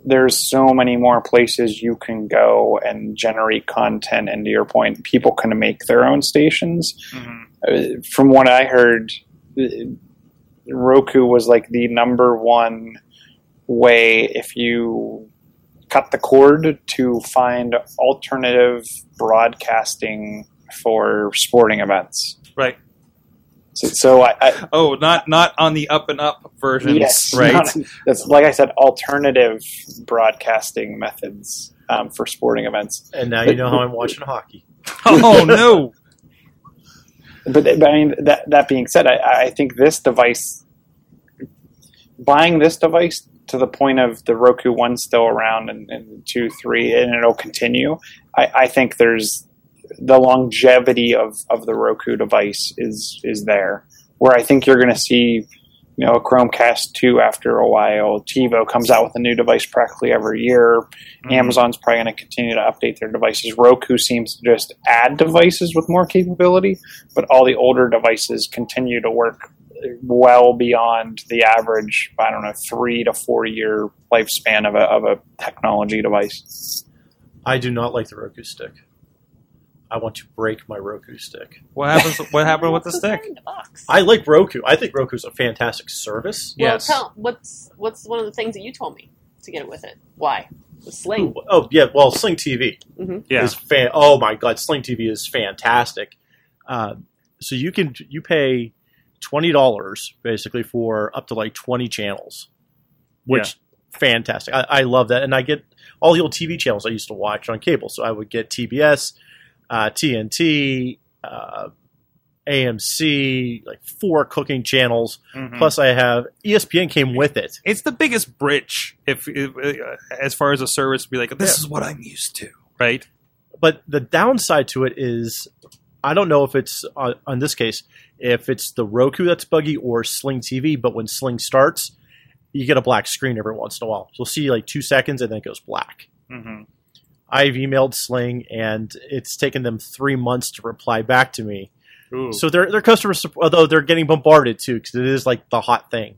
there's so many more places you can go and generate content. And to your point, people can make their own stations Mhm. uh, from what I heard, Roku was like the number one way if you cut the cord to find alternative broadcasting for sporting events. Right. So, so I, I Oh, not not on the up and up versions, yes, right? (laughs) not- that's like I said, alternative broadcasting methods um, for sporting events. And now you know how I'm watching hockey. (laughs) oh no! (laughs) But, but I mean, that that being said, I, I think this device, buying this device to the point of the Roku one still around and, and two, three, and it'll continue. I, I think there's the longevity of, of the Roku device is is there. Where I think you're going to see, you know, a Chromecast two after a while. TiVo comes out with a new device practically every year. Mm-hmm. Amazon's probably going to continue to update their devices. Roku seems to just add devices with more capability, but all the older devices continue to work well beyond the average, I don't know, three to four year lifespan of a, of a technology device. I do not like the Roku stick. I want to break my Roku stick. What happens? What happened with the stick? In the box. I like Roku. I think Roku's a fantastic service. Well, Yes. tell what's what's one of the things that you told me to get it with it? Why? The sling. Ooh, oh yeah, well, Sling TV Yeah. is fan. Oh my god, Sling TV is fantastic. Uh, so you can you pay twenty dollars basically for up to like twenty channels, which fantastic. I, I love that, and I get all the old TV channels I used to watch on cable. So I would get TBS, uh, TNT, uh, AMC, like four cooking channels. Mhm. Plus, I have ESPN came with it. it's the biggest bridge if, if uh, as far as a service to be like this Yeah. is what I'm used to, right? but the downside to it is I don't know if it's uh, on this case if it's the Roku that's buggy or Sling TV. But when Sling starts, you get a black screen every once in a while. So you'll see like two seconds and then it goes black. Mm-hmm. I've emailed Sling and it's taken them three months to reply back to me. Ooh. So their their customer support, although they're getting bombarded too, because it is like the hot thing.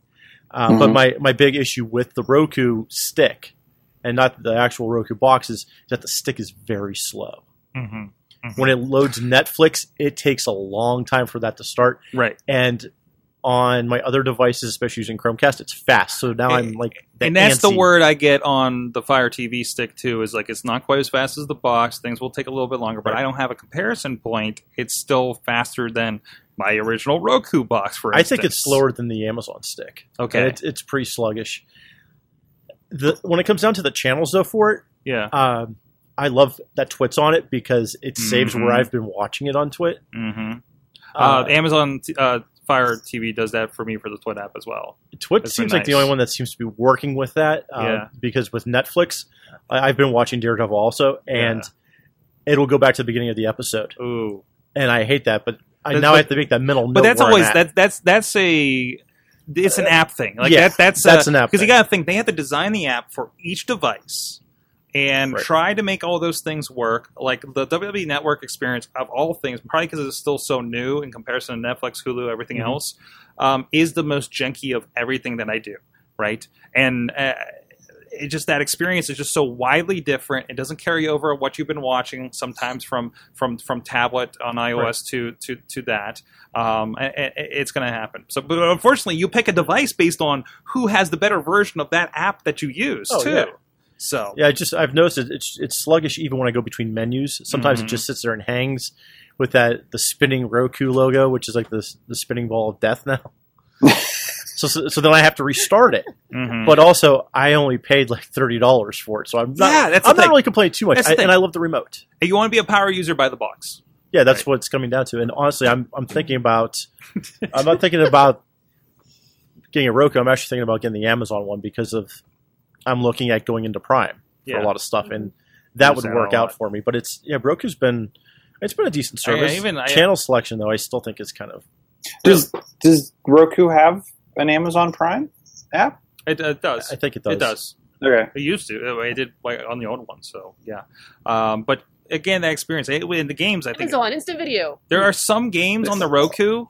Uh, But Mhm. my my big issue with the Roku stick, and not the actual Roku box, is that the stick is very slow. hmm When it loads Netflix, it takes a long time for that to start. right. And on my other devices, especially using Chromecast, it's fast. So now I'm like, the and that's the word I get on the Fire TV stick too. Is like it's not quite as fast as the box. Things will take a little bit longer, but Right. I don't have a comparison point. It's still faster than my original Roku box. For I think it's slower than the Amazon stick. Okay. It's, it's pretty sluggish. The when it comes down to the channels though for it, Yeah. um, I love that TWiT's on it because it saves Mhm. where I've been watching it on Twit. hmm Uh, Uh, Amazon uh, Fire TV does that for me for the TWiT app as well. TWiT seems like the only one that seems to be working with that. Uh, Yeah. Because with Netflix, I, I've been watching Daredevil also, and it'll go back to the beginning of the episode, Ooh. and I hate that. But I now I have to make that mental note. But that's always that that's that's a it's an app thing. Like Yeah, that that's that's an app because you got to think they have to design the app for each device and Right. try to make all those things work. Like the WWE Network experience of all things, probably because it's still so new in comparison to Netflix, Hulu, everything Mhm. else, um, is the most janky of everything that I do. Right, and. Uh, it just that experience is just so widely different. It doesn't carry over what you've been watching sometimes from from from tablet on iOS to to to that. Um, a- it's going to happen. So, but unfortunately, you pick a device based on who has the better version of that app that you use Oh, too. yeah. So Yeah, I just I've noticed it, it's it's sluggish even when I go between menus. Sometimes Mhm. it just sits there and hangs with that the spinning Roku logo, which is like the the spinning ball of death now. (laughs) so, so so then I have to restart it. mhm. But also, I only paid like thirty dollars for it, so I'm not. Yeah, that's I'm not thing. really complaining too much, I, and I love the remote. you want to be a power user by the box. Yeah, that's Right. what it's coming down to. And honestly, I'm I'm thinking about. I'm not thinking about (laughs) getting a Roku. I'm actually thinking about getting the Amazon one because of I'm looking at going into Prime Yeah. for a lot of stuff, and that would work out for me. But it's yeah, Roku's been it's been a decent I- I service. even- I- Channel selection though, I still think is kind of Does does Roku have an Amazon Prime app? It, it does. I think it does. It does. Okay. It used to. It did like on the old one. So yeah. Um, but again, that experience it- in the games, I think Amazon Instant Video. there are some games on the Roku,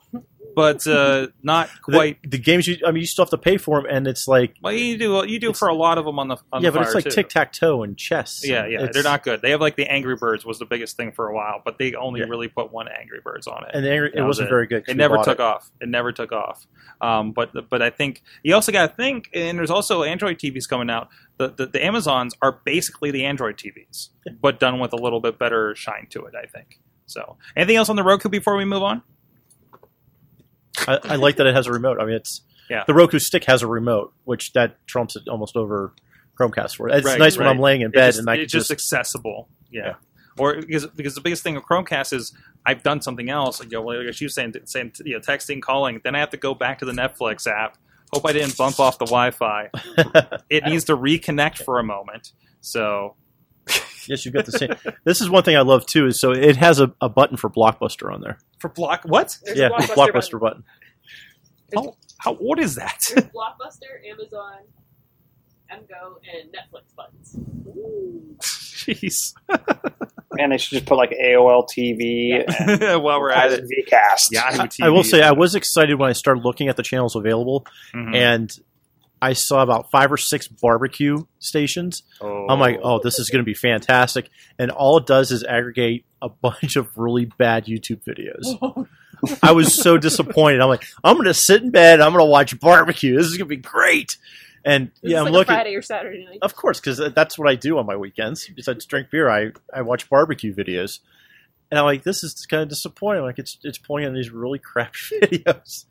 but uh, not quite. the games you I mean you still have to pay for them, and it's like Well, you do you do for a lot of them on the on yeah, the but it's like tic tac toe and chess. Yeah, yeah, they're not good. They have like the Angry Birds was the biggest thing for a while, but they only Yeah. really put one Angry Birds on it. and the angry, it was wasn't it. very good. It never took off. It never took off. Um, but but I think you also got to think, and there's also Android TVs coming out. The, the the Amazons are basically the Android TVs, but done with a little bit better shine to it. I think. So, anything else on the Roku before we move on? I, I like that it has a remote. I mean, it's Yeah. the Roku stick has a remote, which that trumps it almost over Chromecast for. It's Right, nice when. I'm laying in It bed just- and I can it's just, just, accessible. Yeah. Yeah. Or because because the biggest thing with Chromecast is I've done something else. You know, like she was saying, saying you know, texting, calling. Then I have to go back to the Netflix app. Hope I didn't bump off the Wi-Fi. (laughs) It needs to reconnect for a moment. So yes, you've got the same. this is one thing I love too. Is so it has a, a button for Blockbuster on there. for block, what? There's yeah, a Blockbuster, Blockbuster, button. How, how what is that? There's Blockbuster, Amazon, MGO, and Netflix buttons. Ooh. Jeez. Man, they should just put like AOL TV and (laughs) While we're at it, Vcast. Yahoo I, I will say I was excited when I started looking at the channels available, Mhm. and I saw about five or six barbecue stations. I'm like, oh, oh this is going to be fantastic. And all it does is aggregate a (laughs) bunch of really bad YouTube videos. (laughs) I was so disappointed. I'm like, I'm going to sit in bed. I'm going to watch barbecue. This is going to be great. And This yeah, I'm like looking. Friday or Saturday night. Of course, because that's what I do on my weekends. Besides drink beer, I, I watch barbecue videos. And I'm like, this is kind of disappointing. Like it's it's pointing on these really crappy (laughs) videos.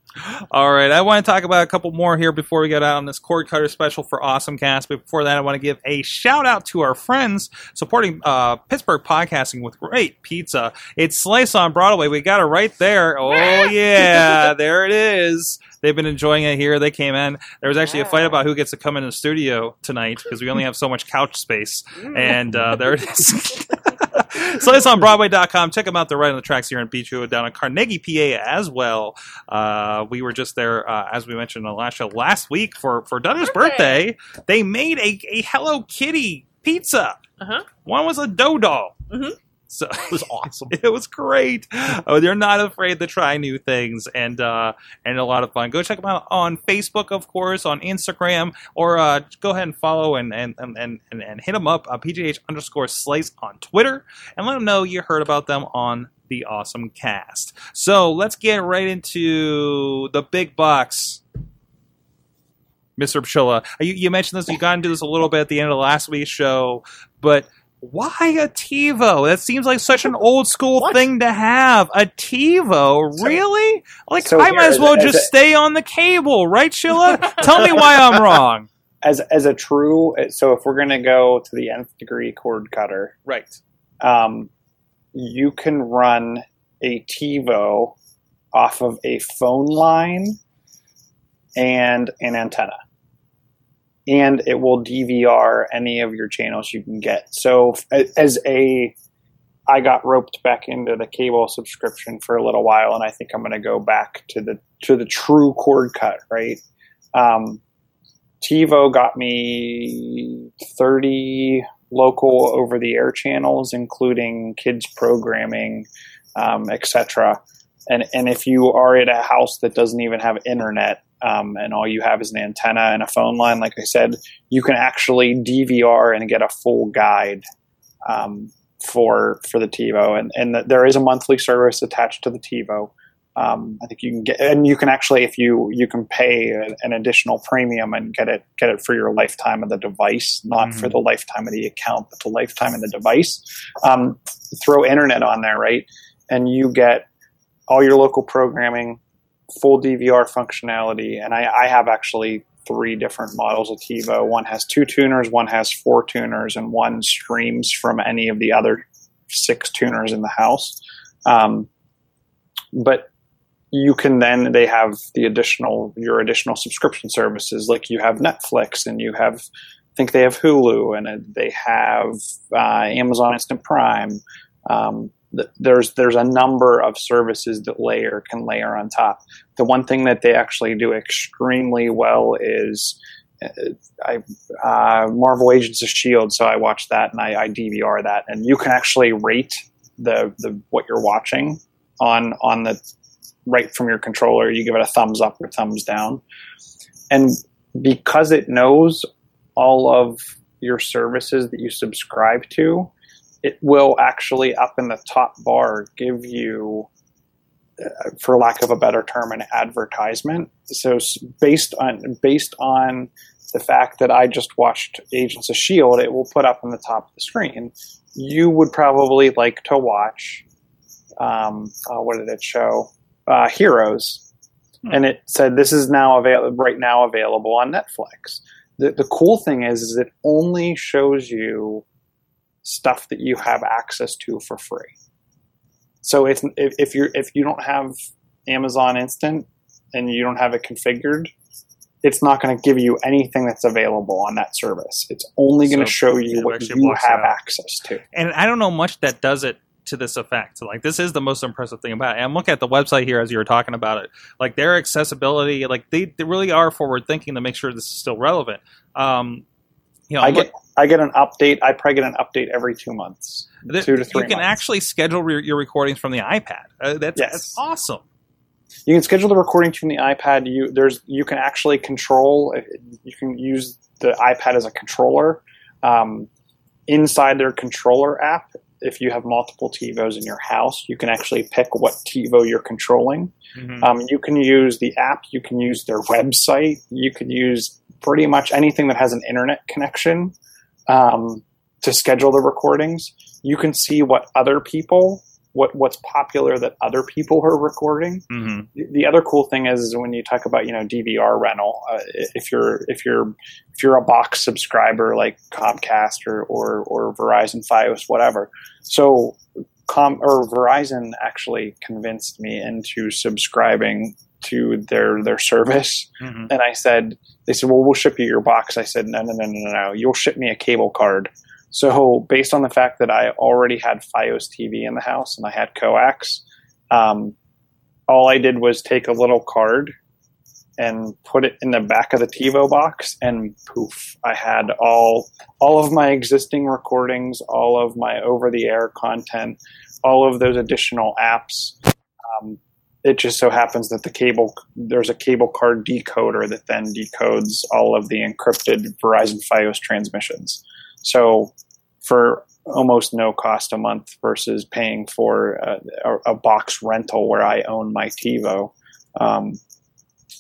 All right, I want to talk about a couple more here before we get out on this cord cutter special for Awesomecast. But before that, I want to give a shout out to our friends supporting uh, Pittsburgh podcasting with great pizza. It's Slice on Broadway. We got it right there. (laughs) Oh yeah, there it is. They've been enjoying it here. They came in. There was actually a fight about who gets to come in the studio tonight because we only have so much couch space. And uh, there it is. (laughs) (laughs) SliceOnBroadway.com. Check them out. They're right on the tracks here in Beechview, down in Carnegie, PA, as well. Uh, we were just there, uh, as we mentioned on the last show, last week for for Dudders' birthday. Birthday. They made a, a Hello Kitty pizza. Uh-huh. One was a dough doll. Mhm. So It was awesome. (laughs) it was great. Oh, they're not afraid to try new things and uh, and a lot of fun. Go check them out on Facebook, of course, on Instagram, or uh, go ahead and follow and and and and, and hit them up uh, PGH underscore Slice on Twitter and let them know you heard about them on the Awesomecast. So let's get right into the big box. Mr. Chilla, you, you mentioned this. You got into this a little bit at the end of the last week's show, but why a TiVo? That seems like such an old school What? thing to have. A TiVo, So- really? Like so I might as as a- well just a- stay on the cable, right, Chilla? Tell me why I'm wrong. (laughs) As as a true, so if we're gonna go to the nth degree cord cutter, Right. um, you can run a TiVo off of a phone line and an antenna. And it will DVR any of your channels you can get. So, as a I got roped back into the cable subscription for a little while, and I think I'm going to go back to the to the true cord cut. Right, um, TiVo got me 30 local over the air channels, including kids programming, um, etc. And and if you are at a house that doesn't even have internet, um, and all you have is an antenna and a phone line, like I said, you can actually DVR and get a full guide um, for for the TiVo, and and th- there is a monthly service attached to the TiVo. Um, I think you can get, and you can actually, if you you can pay a- an additional premium and get it get it for your lifetime of the device, not for Mhm. the lifetime of the account, but the lifetime of the device. Um, throw internet on there, right, and you get all your local programming, full DVR functionality, and I, I have actually three different models of TiVo. One has two tuners, one has four tuners, and one streams from any of the other six tuners in the house. Um, but you can then they have the additional your additional subscription services like you have Netflix and you have I think they have Hulu and they have uh, Amazon Instant Prime. Um, there's there's a number of services that layer can layer on top. The one thing that they actually do extremely well is uh, I uh, Marvel Agents of Shield. So I watch that and I, I DVR that, and you can actually rate the the what you're watching on on the right from your controller. You give it a thumbs up or thumbs down, and because it knows all of your services that you subscribe to, it will actually up in the top bar give you uh, for lack of a better term an advertisement. So based on based on the fact that I just watched Agents of Shield it will put up on the top of the screen. You would probably like to watch um, uh, what did it show? Uh, Heroes. Hmm. and it said this is now available right now available on Netflix. The, the cool thing is, is it only shows you stuff that you have access to for free. So if, if, you if you don't have Amazon Instant and you don't have it configured, it's not going to give you anything that's available on that service. It's only going So to show you what you have access to. and I don't know much that does it to this effect. Like this is the most impressive thing about it. And I'm looking at the website here as you were talking about it. Like their accessibility, like they, they really are forward thinking to make sure this is still relevant. Um, you know, I get I get an update. I probably get an update every two months, look- two to three. you can months. actually schedule your, your recordings from the iPad. Uh, that's, Yes. that's awesome. You can schedule the recording from the iPad. You there's you can actually control. You can use the iPad as a controller um, inside their controller app. If you have multiple TiVos in your house, you can actually pick what TiVo you're controlling. Mhm. Um, you can use the app. You can use their website. You can use pretty much anything that has an internet connection um, to schedule the recordings. You can see what other people, what what's popular that other people are recording Mhm. the- the other cool thing is, is when you talk about you know DVR rental, uh, if you're if you're if you're a box subscriber like Comcast or or, or Verizon, FiOS, whatever. So Com or Verizon actually convinced me into subscribing to their their service, Mhm. and I said they said, well, we'll ship you your box. I said, no, no, no, no, no, you'll ship me a cable card. So based on the fact that I already had FiOS TV in the house and I had coax. Um, all I did was take a little card and put it in the back of the TiVo box, and poof, I had all all of my existing recordings, all of my over-the-air content, all of those additional apps. Um, it just so happens that the cable there's a cable card decoder that then decodes all of the encrypted Verizon FiOS transmissions. So for almost no cost a month versus paying for a, a, box rental where I own my TiVo. Um,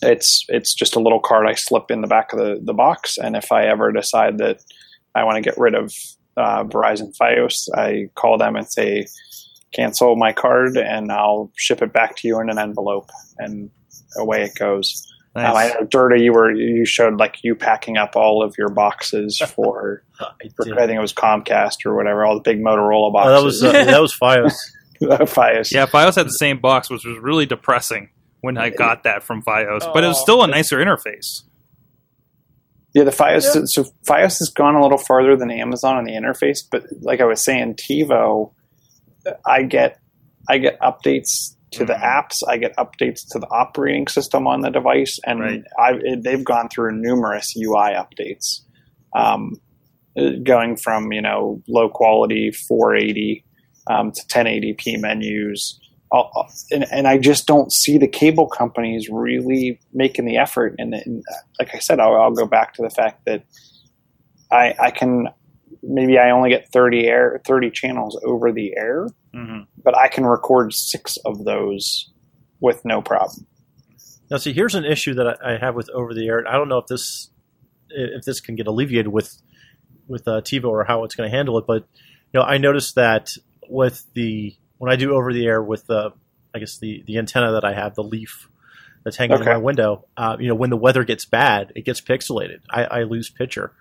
it's it's just a little card I slip in the back of the, the box, and if I ever decide that I want to get rid of uh, Verizon FiOS, I call them and say cancel my card, and I'll ship it back to you in an envelope, and away it goes. Um, I Nice. know, Derda, you were you showed like you packing up all of your boxes (laughs) for, I for. I think it was Comcast or whatever, all the big Motorola Oh, that was boxes. uh, that was FiOS. (laughs) FiOS. Yeah, FiOS had the same box, which was really depressing when I got that from FiOS, but it was still a nicer interface. Yeah, the FiOS. So FiOS has gone a little farther than Amazon on the interface, but like I was saying, TiVo. I get I get updates to the Mhm. apps. I get updates to the operating system on the device, and Right. It, they've gone through numerous UI updates, um, going from you know low quality 480 um, to 1080p menus. All- And, and I just don't see the cable companies really making the effort. And, and like I said, I'll, I'll go back to the fact that I, I can maybe I only get 30 air 30 channels over the air, Mhm. but I can record six of those with no problem. Now, see, here's an issue that I, I have with over the air. I don't know if this if this can get alleviated with with uh, TiVo or how it's going to handle it, but you know, I noticed that with the when I do over the air with the I guess the the antenna that I have, the leaf that's hanging Okay. in my window. Uh, you know, when the weather gets bad, it gets pixelated. I, I lose picture.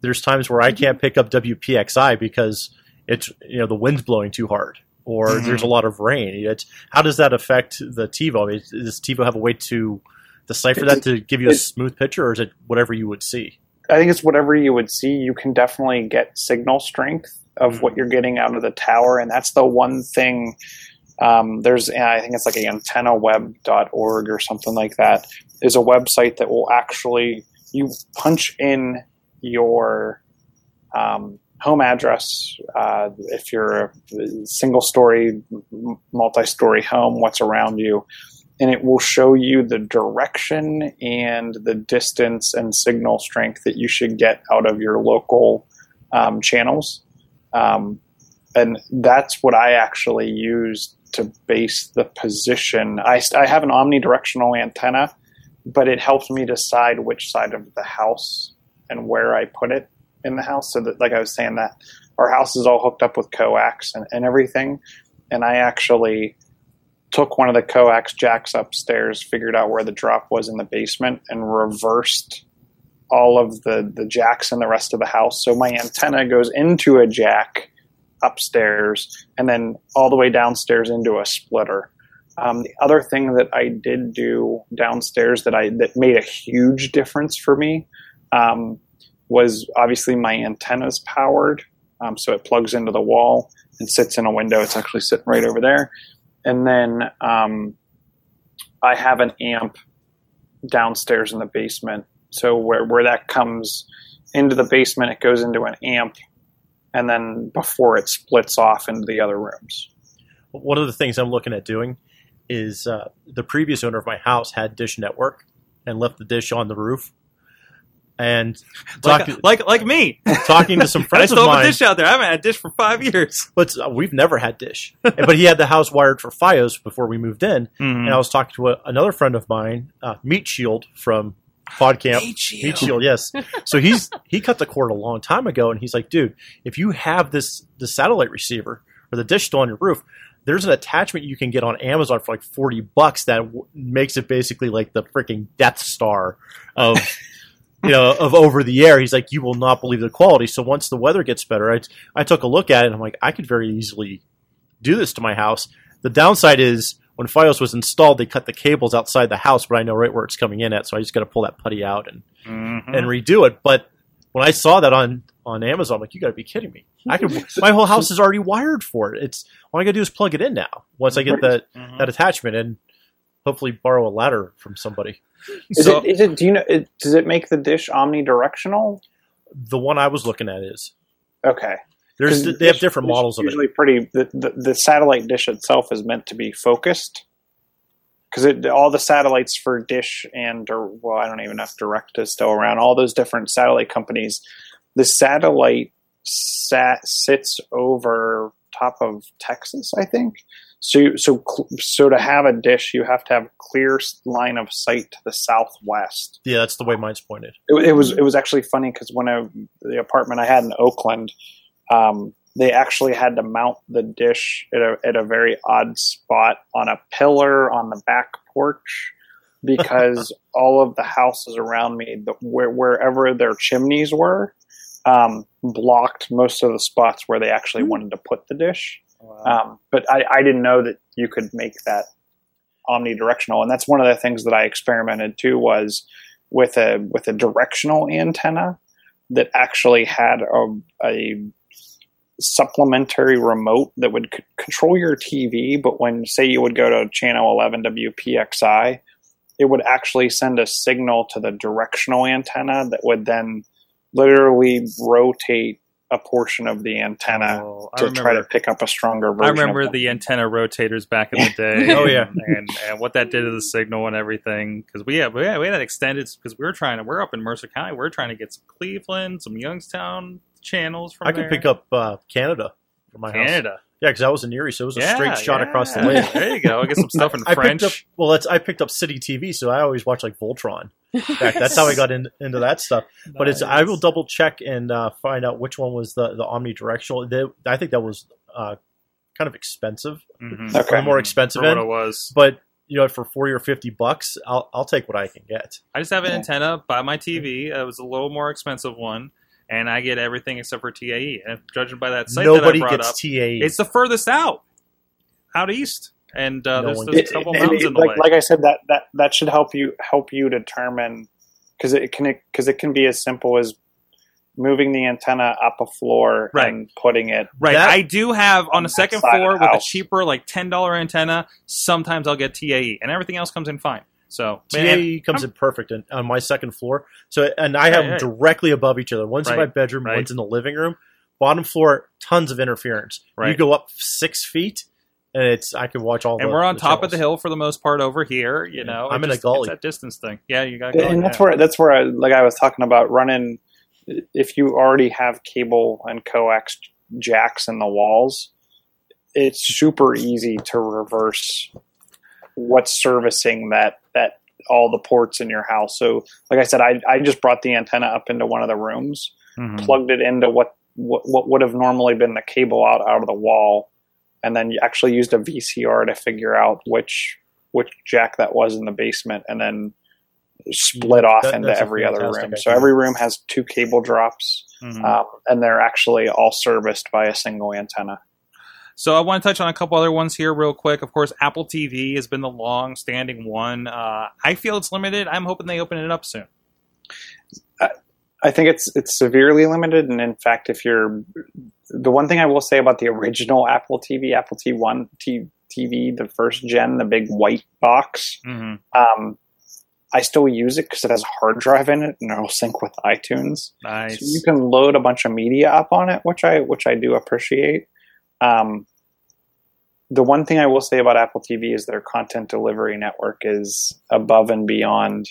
There's times where I can't pick up WPXI because it's you know the wind's blowing too hard or Mhm. there's a lot of rain. It's, how does that affect the TiVo? I mean, does TiVo have a way to decipher that to give you a smooth picture, or is it whatever you would see? I think it's whatever you would see. You can definitely get signal strength of Mm-hmm. what you're getting out of the tower, and that's the one thing. Um, there's, I think it's like antennaweb.org or something like that. Is a website that will actually you punch in your um, home address uh, if you're a single story, multi story home, what's around you, and it will show you the direction and the distance and signal strength that you should get out of your local um, channels. Um, and that's what I actually use to base the position. I, I have an omnidirectional antenna, but it helps me decide which side of the house and where I put it in the house. So that, like I was saying, that our house is all hooked up with coax and, and everything. And I actually took one of the coax jacks upstairs, figured out where the drop was in the basement, and reversed all of the, the jacks in the rest of the house. So my antenna goes into a jack upstairs and then all the way downstairs into a splitter. Um, the other thing that I did do downstairs that I that made a huge difference for me um, was obviously my antenna's powered, um, so it plugs into the wall and sits in a window. It's actually sitting right over there, and then um, I have an amp downstairs in the basement. So where where that comes into the basement, it goes into an amp, and then before it splits off into the other rooms. One of the things I'm looking at doing is uh, the previous owner of my house had Dish Network and left the dish on the roof. And talk, Like, like like me. talking to some (laughs) I friends of still a mine, dish out there. I haven't had a dish for five years. but uh, we've never had Dish. (laughs) but he had the house wired for FiOS before we moved in. Mm-hmm. And I was talking to a, another friend of mine, uh, Meat Shield from PodCamp. Meat Shield. Meat Shield, yes. So he's he cut the cord a long time ago, and he's like, dude, if you have this the satellite receiver or the dish still on your roof, there's an attachment you can get on Amazon for like forty bucks that w- makes it basically like the freaking Death Star of. You know, of over the air, he's like, you will not believe the quality. So once the weather gets better, I, I took a look at it and I'm like, I could very easily do this to my house. The downside is when FiOS was installed, they cut the cables outside the house, but I know right where it's coming in at, so I just got to pull that putty out and, Mhm. and redo it. But when I saw that on on Amazon, I'm like, you got to be kidding me! I could. my whole house is already wired for it. It's all I got to do is plug it in now. Once I get that Mhm. that attachment and hopefully borrow a ladder from somebody. Is So- it? Is it? Do you know? It, does it make the dish omnidirectional? The one I was looking at is Okay. there's 'Cause they have different models of it. usually pretty. The, the, the satellite dish itself is meant to be focused because all the satellites for Dish and or well, I don't even know if Direct is still around. All those different satellite companies, the satellite sat sits over top of Texas, I think. So, so, so to have a dish, you have to have a clear line of sight to the southwest. Yeah, that's the way mine's pointed. It, it was it was actually funny because when I, the apartment I had in Oakland, um, they actually had to mount the dish at a at a very odd spot on a pillar on the back porch (laughs) because all of the houses around me, the, where, wherever their chimneys were, um, blocked most of the spots where they actually wanted to put the dish. Um, but I, I didn't know that you could make that omnidirectional, and that's one of the things that I experimented too was with a with a directional antenna that actually had a, a supplementary remote that would c- control your TV, but when say you would go to channel 11 WPXI, it would actually send a signal to the directional antenna that would then literally rotate a portion of the antenna Oh, I to try to pick up a stronger version. I remember them. the antenna rotators back in the (laughs) day. Oh, yeah. and, and what that did to the signal and everything. Because we had we had, we had that extended because we were trying to we're up in Mercer County. We're trying to get some Cleveland, some Youngstown channels from I could there. pick up uh, Canada from my house. Canada. Yeah, because I was in Erie, so it was a Yeah, straight shot yeah. across the lake. There you go. I get some (laughs) stuff in I French. up well. That's I picked up City TV, so I always watch like Voltron. Back, that's how I got in, into that stuff. But it's I will double check and uh, find out which one was the the omnidirectional. They, I think that was uh, kind of expensive, Mhm. Okay. the more expensive for what end. it was. But you know, for forty or fifty bucks, I'll I'll take what I can get. I just have an Yeah. antenna by my TV. It was a little more expensive one, and I get everything except for TAE. And judging by that site Nobody that I brought gets up, TAE. it's the furthest out, out east, and uh, No there's, there's a couple it- mountains it- in the like, way. like I said, that that that should help you help you determine because it can because it can be as simple as moving the antenna up a floor Right. and putting it. Right. That- I do have on on the second floor the with a cheaper, like ten dollar antenna. Sometimes I'll get TAE, and everything else comes in fine. So TAE and- comes in perfect in, on my second floor. So and I have Right, them right. directly above each other. One's in my bedroom, right. one's in the living room. Bottom floor, tons of interference. You go up six feet, and it's I can watch all. and the, we're on the top of the hill for the most part over here. You know, I'm It in a just- gully. It's that distance thing. Yeah, you got. and that's where that's where I, like I was talking about running. If you already have cable and coax jacks in the walls, it's super easy to reverse what's servicing that that all the ports in your house. So, like I said, I I just brought the antenna up into one of the rooms, Mhm. plugged it into what what, what would have normally been the cable out out of the wall, and then you actually used a VCR to figure out which which jack that was in the basement, and then split off That- into every other room. So every room has two cable drops, Mhm. um, and they're actually all serviced by a single antenna. So I want to touch on a couple other ones here real quick. Of course, Apple TV has been the long-standing one. Uh, I feel it's limited. I'm hoping they open it up soon. I think it's it's severely limited, and in fact, if you're the one thing I will say about the original Apple TV, Apple T one T, TV, the first gen, the big white box, Mm-hmm. um, I still use it because it has a hard drive in it, and it'll sync with iTunes. Nice. So you can load a bunch of media up on it, which I which I do appreciate. Um, the one thing I will say about Apple TV is their content delivery network is above and beyond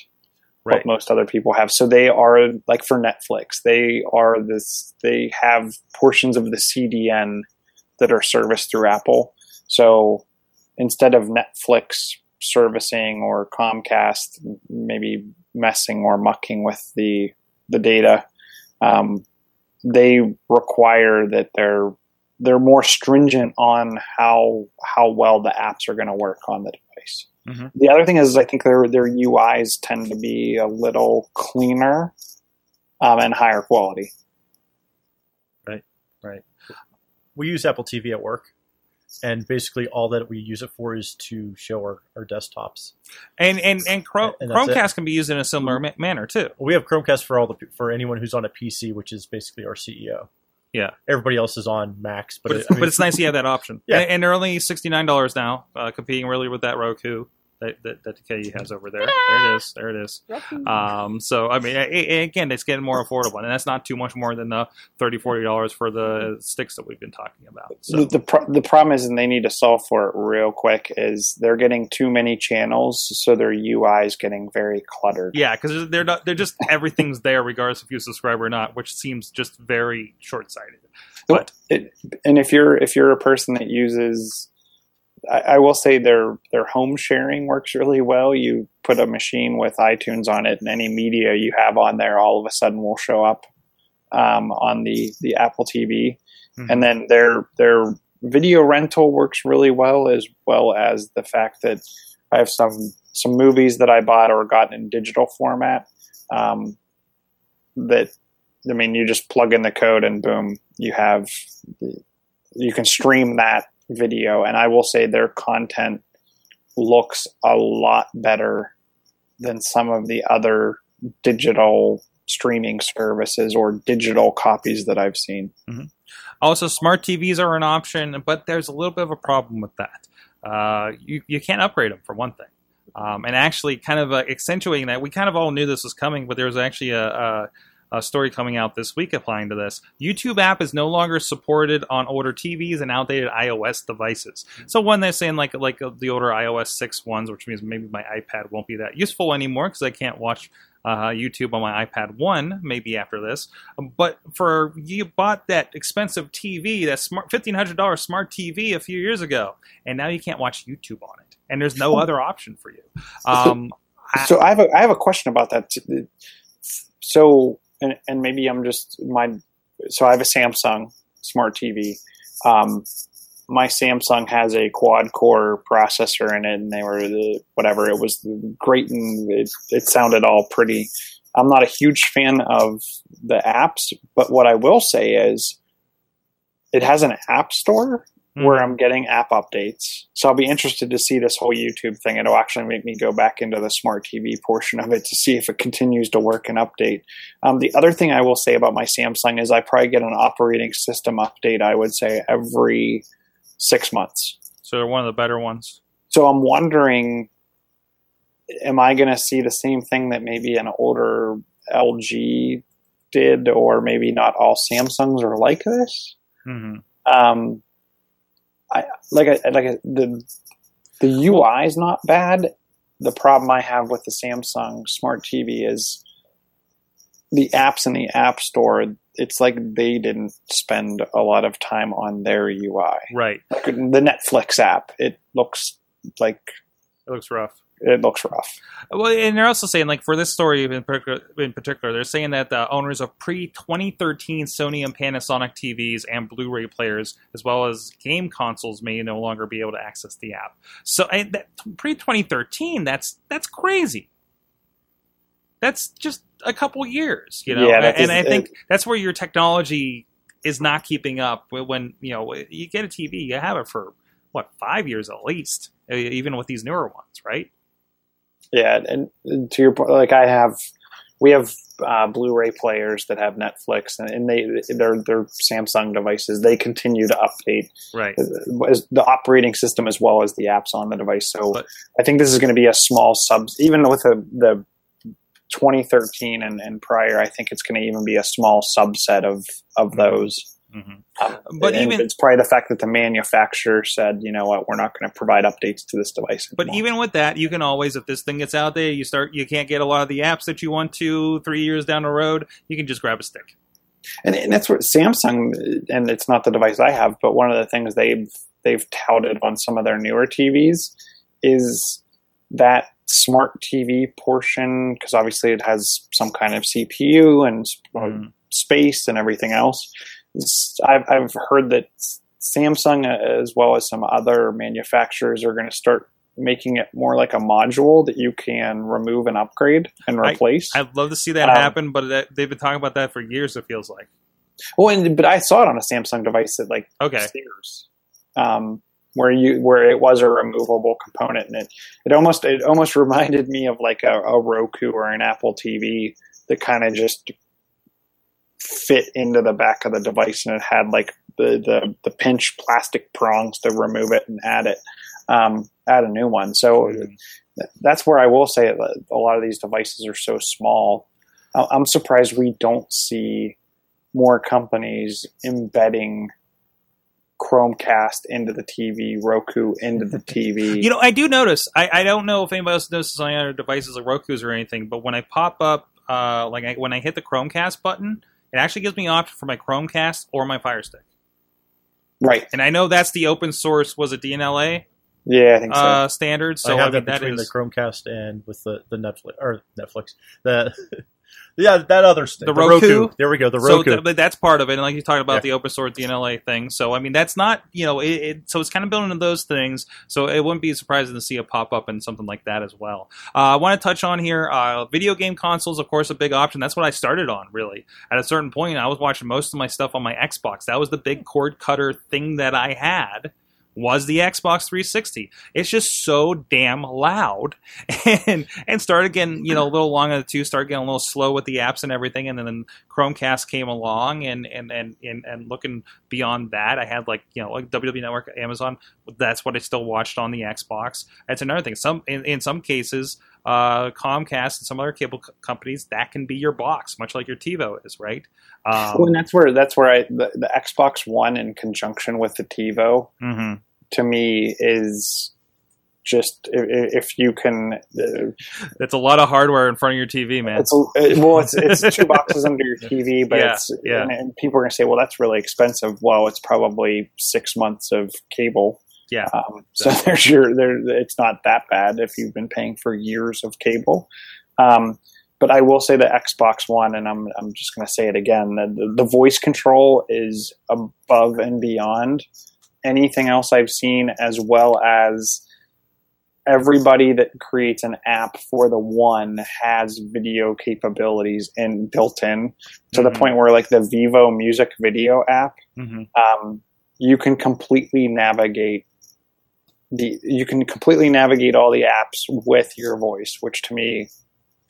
right. what most other people have. So they are like for Netflix, they are this. They have portions of the CDN that are serviced through Apple. So instead of Netflix servicing or Comcast maybe messing or mucking with the the data, um, they require that they're they're more stringent on how how well the apps are going to work on the device. Mhm. The other thing is, I think their their UIs tend to be a little cleaner um, and higher quality. Right, right. We use Apple TV at work, and basically all that we use it for is to show our, our desktops. And and and Chrome, And that's it. Chromecast can be used in a similar ma- manner too. We have Chromecast for all the for anyone who's on a PC, which is basically our CEO. Yeah. Everybody else is on Macs, but, But, it- it's, I mean, but it's nice you have that option. Yeah. And, and they're only sixty nine dollars now, uh, competing really with that Roku that that, that KE has over there. (laughs) There it is. There it is. Um, so I mean, a- a- again, it's getting more affordable, and that's not too much more than the 30 40 dollars for the sticks that we've been talking about. So The the, pro- the problem is, and they need to solve for it real quick, is they're getting too many channels, so their UI is getting very cluttered. yeah, because they're not they're just everything's there regardless if you subscribe or not, which seems just very short sighted. But it, and if you're if you're a person that uses I, I will say their their home sharing works really well you put a machine with itunes on it and any media you have on there all of a sudden will show up um, on the the apple tv Mhm. and then their their video rental works really well as well as the fact that i have some some movies that i bought or got in digital format um, that I mean, you just plug in the code and boom, you have you can stream that video. And I will say their content looks a lot better than some of the other digital streaming services or digital copies that I've seen. Also, smart TVs are an option, but there's a little bit of a problem with that. Uh, you you can't upgrade them for one thing, um, and actually, kind of uh, accentuating that, we kind of all knew this was coming, but there was actually a, a a story coming out this week applying to this. YouTube app is no longer supported on older TVs and outdated iOS devices. So when they're saying like like uh, the older iOS six ones, which means maybe my iPad won't be that useful anymore because I can't watch uh, YouTube on my iPad one, maybe after this. But for you bought that expensive TV, that smart fifteen hundred dollars smart TV a few years ago, and now you can't watch YouTube on it, and there's no other option for you. Um, I- So I have a I have a question about that. So and and maybe I'm just my so I have a Samsung smart TV. Um, my Samsung has a quad core processor in it, and they were the whatever it was great, and it, it sounded all pretty. I'm not a huge fan of the apps, but what I will say is it has an app store where I'm getting app updates. So I'll be interested to see this whole YouTube thing. It'll actually make me go back into the smart TV portion of it to see if it continues to work and update. Um, the other thing I will say about my Samsung is I probably get an operating system update, I would say, every six months. so they're one of the better ones. So I'm wondering, am I going to see the same thing that maybe an older LG did, or maybe not all Samsungs are like this? hmm um, I like I, like I, the the UI is not bad. The problem I have with the Samsung Smart TV is the apps in the App Store. It's like they didn't spend a lot of time on their UI. Right. Like the Netflix app, it looks like It looks rough. It looks rough. Well, and they're also saying, like, for this story in particular, in particular they're saying that the owners of pre 2013 Sony and Panasonic TVs and Blu ray players, as well as game consoles, may no longer be able to access the app. So, pre 2013, that's that's crazy. That's just a couple years, you know? Yeah, and is- I think that's where your technology is not keeping up. When, you know, you get a TV, you have it for, what, five years at least, even with these newer ones, right? Yeah, and, to your point, like I have, we have uh, Blu-ray players that have Netflix, and, and they they're they're Samsung devices. They continue to update Right. the operating system as well as the apps on the device. So But- I think this is going to be a small sub, even with the, the 2013 and, and prior. I think it's going to even be a small subset of of those. Hmm Um, But even- it's probably the fact that the manufacturer said, you know what, we're not going to provide updates to this device. But even with that, you can always, if this thing gets out there, you start, you can't get a lot of the apps that you want to three years down the road. You can just grab a stick. and, and that's what Samsung, and it's not the device I have, but one of the things they've they've touted on some of their newer TVs is that smart TV portion because obviously it has some kind of CPU and Mhm. space and everything else. I've I've heard that Samsung uh, as well as some other manufacturers are going to start making it more like a module that you can remove and upgrade and replace. I'd love to see that Um, happen, but that, they've been talking about that for years. It feels like. Well, and, but I saw it on a Samsung device that like Okay. Sears, um, where you where it was a removable component, and it it almost it almost (laughs) reminded me of like a, a Roku or an Apple TV that kind of just fit into the back of the device, and it had like the the, the pinch plastic prongs to remove it and add it, um, add a new one. So th- that's where I will say that a lot of these devices are so small. I'm surprised we don't see more companies embedding Chromecast into the TV, Roku into the (laughs) TV. You know, I do notice. I, I don't know if anybody else notices on other devices like Roku's or anything, but when I pop up, uh, like I, when I hit the Chromecast button, it actually gives me an option for my Chromecast or my Fire Stick. right? And I know that's the open source. Was it DNLA Yeah, I think so. uh, standard? So I have I mean, that that between is the Chromecast and with the, the Netflix or Netflix. The (laughs) yeah, that other st- The Roku? There we go. The so Roku. th- but that's part of it. And like you talked about Yeah. the open source DNLA thing. So I mean, that's not you know, it, it, so it's kind of built into those things. So it wouldn't be surprising to see it pop up in something like that as well. Uh, I want to touch on here, uh, video game consoles, of course, a big option. That's what I started on really. At a certain point, I was watching most of my stuff on my Xbox. That was the big cord cutter thing that I had was the Xbox 360. It's just so damn loud, (laughs) and and started getting you know a little long on the two, started getting a little slow with the apps and everything, and then Chromecast came along, and and and and, and looking beyond that, I had like you know like WWE Network, Amazon. That's what I still watched on the Xbox. That's another thing. Some in, in some cases, uh, Comcast and some other cable c- companies that can be your box, much like your TiVo is, right? Um, well, and that's where that's where I the, the Xbox One in conjunction with the TiVo mhm. to me is just i- i- if you can uh, It's a lot of hardware in front of your TV, man. it's a, well it's it's (laughs) two boxes under your TV but Yeah, it's yeah. And, and people are going to say well that's really expensive well it's probably 6 months of cable Yeah. um, so (laughs) there's your there it's not that bad if you've been paying for years of cable um, but I will say the Xbox One, and I'm I'm just going to say it again. The, the voice control is above and beyond anything else I've seen, as well as everybody that creates an app for the One has video capabilities in built in to the Mhm. point where like the Vevo Music Video app, Mhm. um, you can completely navigate the you can completely navigate all the apps with your voice, which to me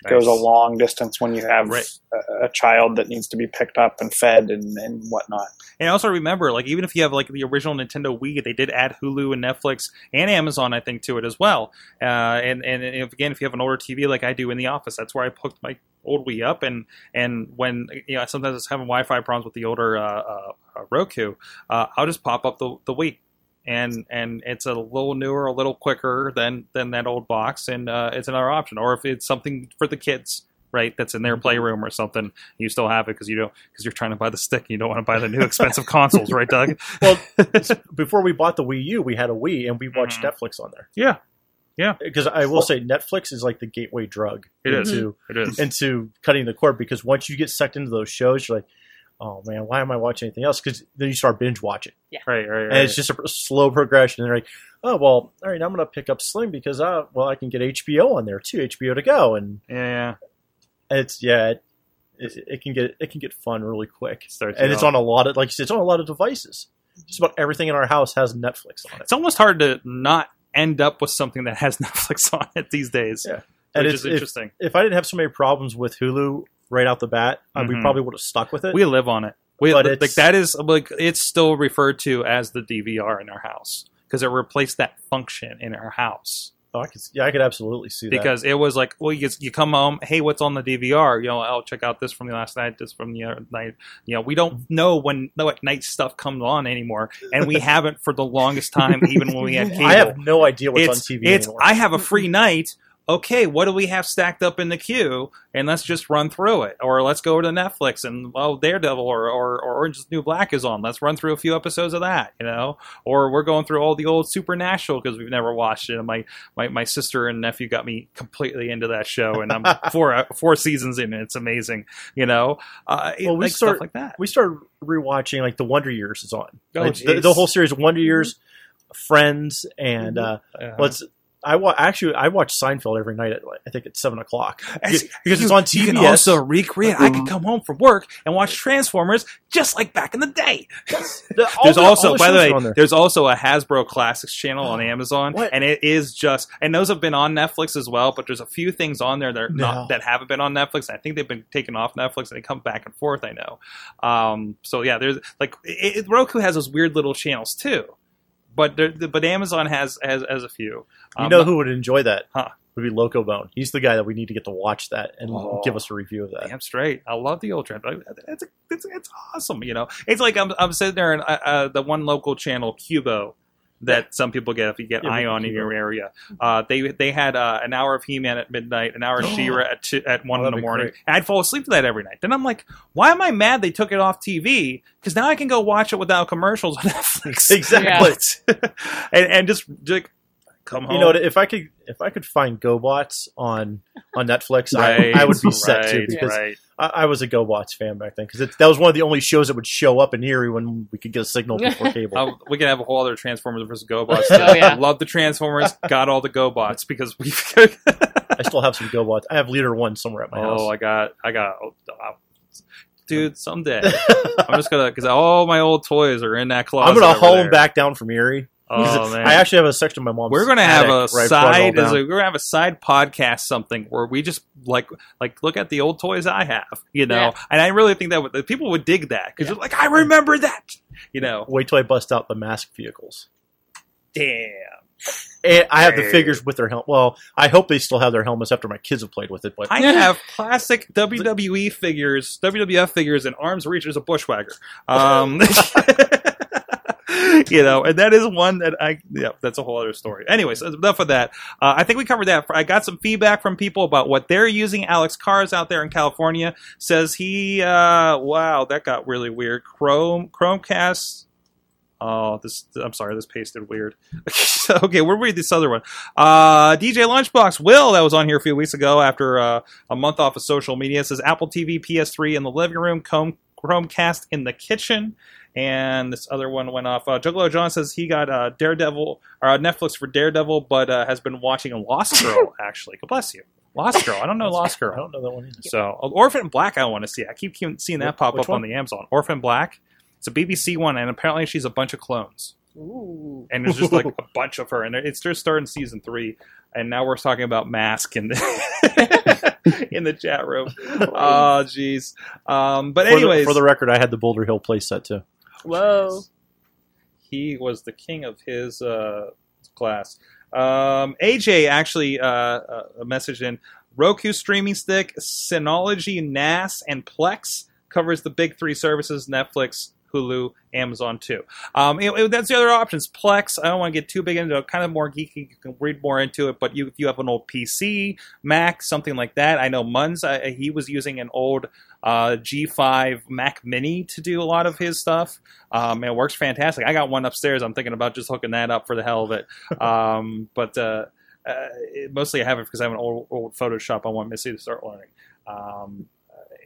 goes a long distance when you have Right. a, a child that needs to be picked up and fed and, and whatnot. And also remember, like even if you have like the original Nintendo Wii, they did add Hulu and Netflix and Amazon, I think, to it as well. Uh, and and if, again, if you have an older TV like I do in the office, that's where I hooked my old Wii up. And and when you know sometimes it's having Wi-Fi problems with the older uh, uh, uh, Roku, uh, I'll just pop up the the Wii. And and it's a little newer, a little quicker than than that old box, and uh, it's another option. Or if it's something for the kids, right, that's in their playroom or something, you still have it because you don't because you're trying to buy the stick. and You don't want to buy the new expensive (laughs) consoles, right, Doug? Well, (laughs) before we bought the Wii U, we had a Wii and we watched Mhm. Netflix on there. Yeah. Yeah. Because I will say Netflix is like the gateway drug It is. into it is. into cutting the cord because once you get sucked into those shows, you're like, oh man, why am I watching anything else? Because then you start binge watching, right, right, right. and it's just a slow progression. And they're like, oh well, all right, I'm gonna pick up Sling because uh, well, I can get HBO on there too, HBO to go, and yeah, it's yeah, it, it, it can get it can get fun really quick, Starts and you it's on a lot of like you said, it's on a lot of devices. Just about everything in our house has Netflix on it. it's almost hard to not end up with something that has (laughs) Netflix on it these days. Yeah. which And is it's, if, interesting. if I didn't have so many problems with Hulu right out the bat, uh, we Mhm. probably would have stuck with it. we live on it. We But like it's- that is like it's still referred to as the DVR in our house because it replaced that function in our house. oh, I could, yeah, I could absolutely see that. because it was like, well, you, you come home, hey, what's on the DVR? You know, I'll check out this from the last night, this from the other night. You know, we don't know when know what night stuff comes on anymore, and we (laughs) haven't for the longest time, even when we had cable. I have no idea what's on TV it's anymore. I have a free night. Okay, what do we have stacked up in the queue? And let's just run through it, or let's go to Netflix and oh, Daredevil or, or or Orange is New Black is on. Let's run through a few episodes of that, you know. Or we're going through all the old Supernatural because we've never watched it. And my, my my sister and nephew got me completely into that show, and I'm (laughs) four four seasons in, and it's amazing, you know. Uh, Well, we like start- stuff like that. we started rewatching like the Wonder Years is on. Oh, Like, the, the whole series of Wonder Years, Friends, and uh, Uh, let's. I wa- actually I watch Seinfeld every night at like, I think it's seven o'clock because you- it's on You TBS. can also recreate. I could come home from work and watch Transformers just like back in the day. (laughs) The- There's the- also, the by the way, there. there's also a Hasbro Classics channel on (gasps) Amazon, What? and it is just, and those have been on Netflix as well. But there's a few things on there that are No. not that haven't been on Netflix. I think they've been taken off Netflix, and they come back and forth. I know. Um, so yeah, there's like it, it- Roku has those weird little channels too, but there, but Amazon has has, has a few. you Um, know who would enjoy that? Huh. Would be Loco Bone. He's the guy that we need to get to watch that and Oh. give us a review of that. Damn straight. I love the old trend. It's, it's, it's awesome. You know, it's like I'm, I'm sitting there and uh, uh, the one local channel, Qubo, that some people get if you get Yeah, Ion in your area. Uh, they they had uh, an hour of He-Man at midnight, an hour of (gasps) She-Ra at two, at one Oh, in the morning, and I'd fall asleep to that every night. Then I'm like, why am I mad they took it off TV? Because now I can go watch it without commercials on (laughs) Netflix. Exactly. (laughs) and, and just like come home. You know, what, if I could, if I could find GoBots on on Netflix, Right, I, I would be set too right, because right. I, I was a GoBots fan back then because that was one of the only shows that would show up in Erie when we could get a signal before (laughs) cable. Oh, we can have a whole other Transformers versus GoBots. Oh, yeah. Love the Transformers. Got all the GoBots because we. (laughs) I still have some GoBots. I have Leader One somewhere at my oh, house. Oh, I got, I got, oh, uh, dude. Someday (laughs) I'm just gonna because all my old toys are in that closet. I'm gonna haul there. them back down from Erie Oh man. I actually have a section of my mom's. we're gonna have a attic where I plug it all side. As down. a, we're gonna have a side podcast, something where we just like like look at the old toys I have, you know. Yeah. And I really think that would, the people would dig that because they're like, I remember that, you know. Wait till I bust out the mask vehicles. Damn. And I have the figures with their helmet. Well, I hope they still have their helmets after my kids have played with it. But I (laughs) have classic WWE figures, WWF figures, and arms reach as a bushwhacker. Um, (laughs) (laughs) (laughs) you know, and that is one that I, yeah, that's a whole other story. Anyways, enough of that. Uh, I think we covered that. I got some feedback from people about what they're using. Alex Cars out there in California says he, uh, wow, that got really weird. Chrome, Chromecast. Oh, this. I'm sorry, this pasted weird. (laughs) okay, we'll read this other one. Uh, DJ Lunchbox Will, that was on here a few weeks ago after uh, a month off of social media, says Apple TV, PS3 in the living room, Chrome, Chromecast in the kitchen. And this other one went off. Uh, Juggalo John says he got uh, Daredevil or uh, Netflix for Daredevil, but uh, has been watching Lost Girl. (laughs) Actually, God bless you, Lost Girl. I don't know Lost Girl. I don't know that one either. So Orphan Black, I want to see. I keep seeing that Wh- pop up on the Amazon. Orphan Black. It's a BBC one, and apparently she's a bunch of clones, Ooh. and there's just like a (laughs) bunch of her, and it's just starting season three, and now we're talking about Mask in the (laughs) in the chat room. Oh, jeez. Um, but For the- anyways, for the record, I had the Boulder Hill playset too. Whoa. he was the king of his uh, class. Um, AJ actually uh, uh, messaged in Roku streaming stick, Synology, NAS, and Plex covers the big three services: Netflix, Hulu, Amazon too. Um, it- it- that's the other options. Plex. I don't want to get too big into it. Kind of more geeky. You can read more into it. But you, if you have an old PC, Mac, something like that. I know Munz. Uh, he was using an old uh, G5 Mac Mini to do a lot of his stuff. Um, it works fantastic. I got one upstairs. I'm thinking about just hooking that up for the hell of it. (laughs) Um, but uh, uh, mostly I have it because I have an old, old Photoshop I want Missy to start learning. Um,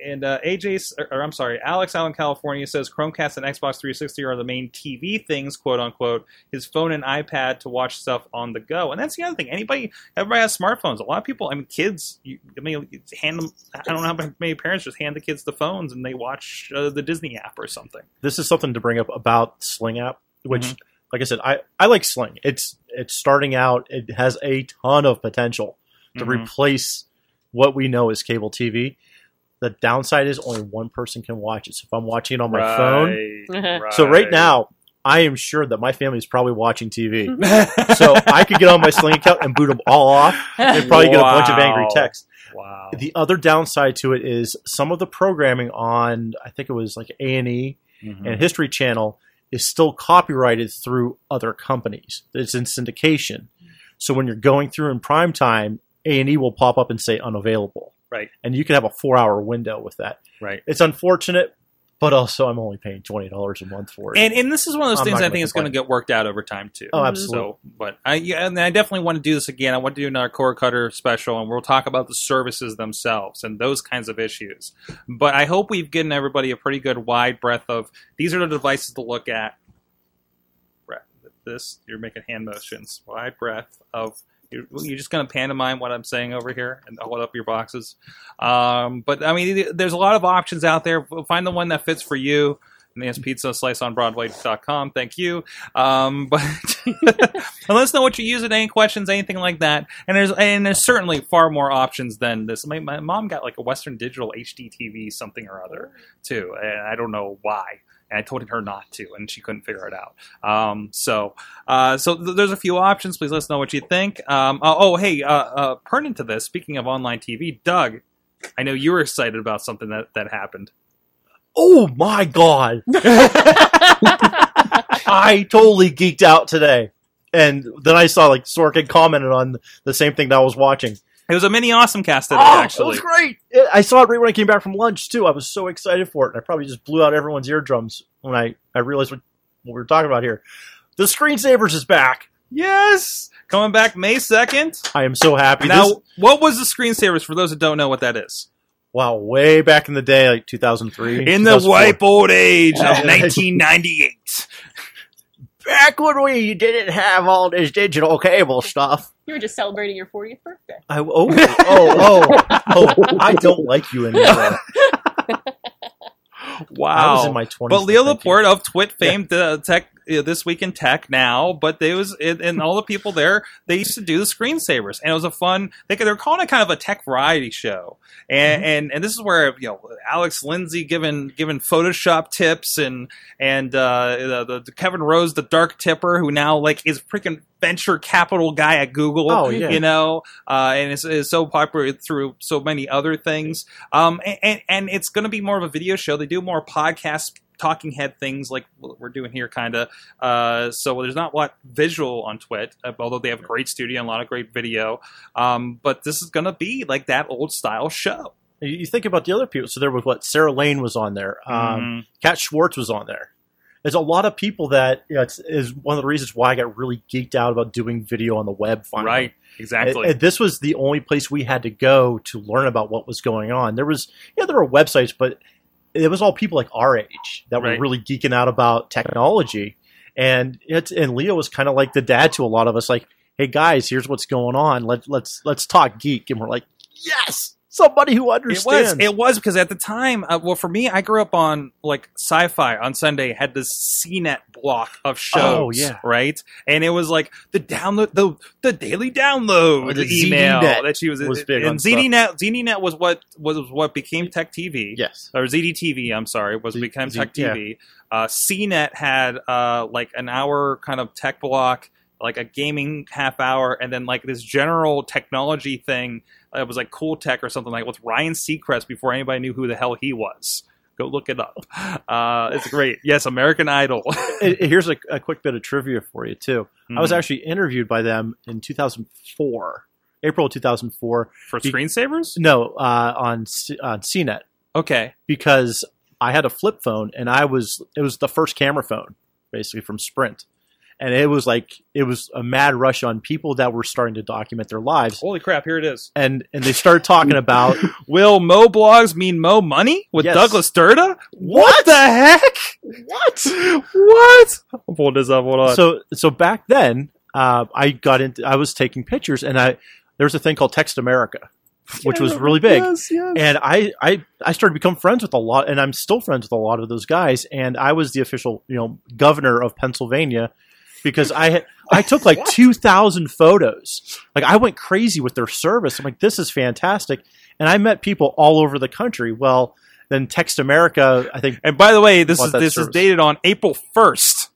and uh, AJ, or, or I'm sorry, Alex out in California says Chromecast and Xbox 360 are the main TV things, quote unquote. His phone and iPad to watch stuff on the go, and that's the other thing. Anybody, everybody has smartphones. A lot of people, I mean, kids. You, I mean, hand them. I don't know how many parents just hand the kids the phones and they watch uh, the Disney app or something. This is something to bring up about Sling app, which, Mhm. like I said, I, I like Sling. It's it's starting out. It has a ton of potential to Mhm. replace what we know as cable TV. The downside is only one person can watch it. So if I'm watching it on my phone, Right, so right now I am sure that my family is probably watching TV. (laughs) so I could get on my Sling account and boot them all off and probably get a bunch of angry texts. wow. The other downside to it is some of the programming on I think it was like A and E Mhm. and History Channel is still copyrighted through other companies. It's in syndication. So when you're going through in prime time, A and E will pop up and say unavailable. Right. And you can have a four hour window with that. Right. It's unfortunate, but also I'm only paying twenty dollars a month for it. And and this is one of those I'm things I think is going to get worked out over time too. oh, absolutely. So, but I yeah, and I definitely want to do this again. I want to do another cord cutter special, and we'll talk about the services themselves and those kinds of issues. But I hope we've given everybody a pretty good wide breadth of these are the devices to look at. This you're making hand motions. Wide breadth of. You're, you're just going to pantomime what I'm saying over here and hold up your boxes. Um, but I mean, there's a lot of options out there. Find the one that fits for you. Nan's Pizza, slice on Broadway.com. Thank you. Um, but (laughs) let us know what you use it, any questions, anything like that. And there's and there's certainly far more options than this. My, my mom got like a Western Digital HD TV something or other too, and I don't know why. And I told her not to, and she couldn't figure it out. Um, so, uh, so th- there's a few options. Please let us know what you think. Um, oh, oh, hey, uh, uh, pertinent to this, speaking of online TV, Doug, I know you were excited about something that that happened. oh my god! (laughs) I totally geeked out today. And then I saw like Sorkin commented on the same thing that I was watching. It was a mini awesome cast today, oh, actually. it was great. I saw it right when I came back from lunch too. I was so excited for it, and I probably just blew out everyone's eardrums when I, I realized what, what we were talking about here. The screensavers is back. Yes, coming back May second. I am so happy. Now, This- what was the screensavers for those that don't know what that is? wow, way back in the day, like 2003, In the 2004. ripe old age of (laughs) 1998. Back when we didn't have all this digital cable stuff. You were just celebrating your 40th birthday. I, oh, oh, oh, oh, I don't like you anymore. (laughs) Wow. I was in my 20s. but Leo. Laporte of TWiT fame, the tech uh, this week in tech now, but they was it, and all the people there they used to do the screensavers, and it was a fun. They they're calling it kind of a tech variety show, and and, and this is where you know Alex Lindsay giving giving Photoshop tips and and uh, the, the Kevin Rose, the dark tipper, who now like is freaking venture capital guy at Google. Oh, yeah. you know, uh, and is, is so popular through so many other things. Um, and, and, and it's going to be more of a video show. They do more podcast talking head things like we're doing here, kind of. Uh, so there's not a lot visual on TWiT, uh, although they have a great studio and a lot of great video. Um, but this is going to be like that old style show. You think about the other people. So there was what Sarah Lane was on there. Um, Mhm. Cat Schwartz was on there. There's a lot of people that you know, it's, is one of the reasons why I got really geeked out about doing video on the web. Finally, Right, exactly. And this was the only place we had to go to learn about what was going on. There was, yeah, there were websites, but it was all people like our age that were Right. really geeking out about technology. And it's and Leo was kind of like the dad to a lot of us. Like, hey guys, here's what's going on. Let let's let's talk geek. And we're like, yes, somebody who It understands. was. It was because at the time, uh, well, for me, I grew up on like sci-fi on Sunday. Had this CNET block of shows, Oh, yeah. right? And it was like the download, the the daily download Oh, the email ZDNet that she was. was big on and ZDNet, ZDNet was what was what became Tech TV. yes. or ZDTV. I'm sorry, was Z- became Z- Tech yeah. TV. Uh, CNET had uh, like an hour kind of tech block, like a gaming half hour, and then like this general technology thing. Uh, It was like Cool Tech or something like with Ryan Seacrest before anybody knew who the hell he was. Go look it up. Uh, it's great. Yes, American Idol. (laughs) Here's a, a quick bit of trivia for you too. I was Mhm. actually interviewed by them in 2004, April 2004. for be- screensavers. No, uh, on C- on CNET Okay. because I had a flip phone and I was it was the first camera phone basically from Sprint, and it was like it was a mad rush on people that were starting to document their lives, Holy crap! Here it is. and and they started talking about (laughs) Will Mo blogs mean Mo money with Yes. Douglas Derda? What? the heck? what. What? I'm pulling this up. Hold on. So so back then, uh, I got into I was taking pictures and I there was a thing called Text America, which was really big. Yes, yes. and I, I I started to become friends with a lot, and I'm still friends with a lot of those guys. And I was the official, you know, governor of Pennsylvania because I had (laughs) I took like two thousand photos. Like I went crazy with their service. I'm like, this is fantastic, and I met people all over the country. Well, then Text America, I think And by the way, this is this is dated on April first.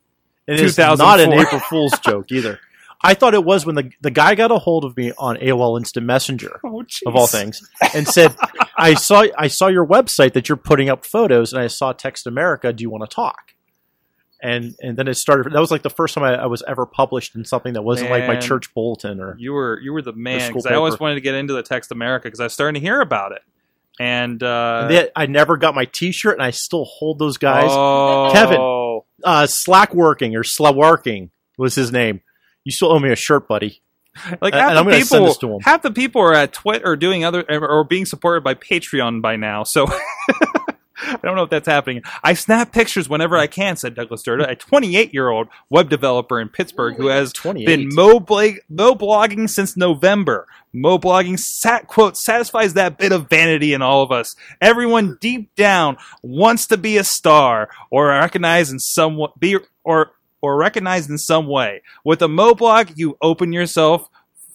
it is not an April (laughs) Fool's joke either. I thought it was when the the guy got a hold of me on AOL Instant Messenger. Oh, of all things, and said, "I saw I saw your website that you're putting up photos, and I saw Text America. Do you want to talk?" And and then it started. That was like the first time I, I was ever published in something that wasn't like my church bulletin or. You were you were the man because I always wanted to get into the Text America because I was starting to hear about it. And, uh, and they- I never got my T-shirt, and I still hold those guys. oh, Kevin. Uh, Slack working or Slawarking was his name. You still owe me a shirt, buddy. like half the people, this to 'em. half the people are at Twitter or doing other or being supported by Patreon by now. So (laughs) I don't know if that's happening. I snap pictures whenever I can," said Douglas Derda, a 28 year old web developer in Pittsburgh who has 28. been mo, blag- mo blogging since November. Mo blogging, sat, quote, satisfies that bit of vanity in all of us. Everyone deep down wants to be a star or recognized in some wa- be or or recognized in some way. With a Mo blog, you open yourself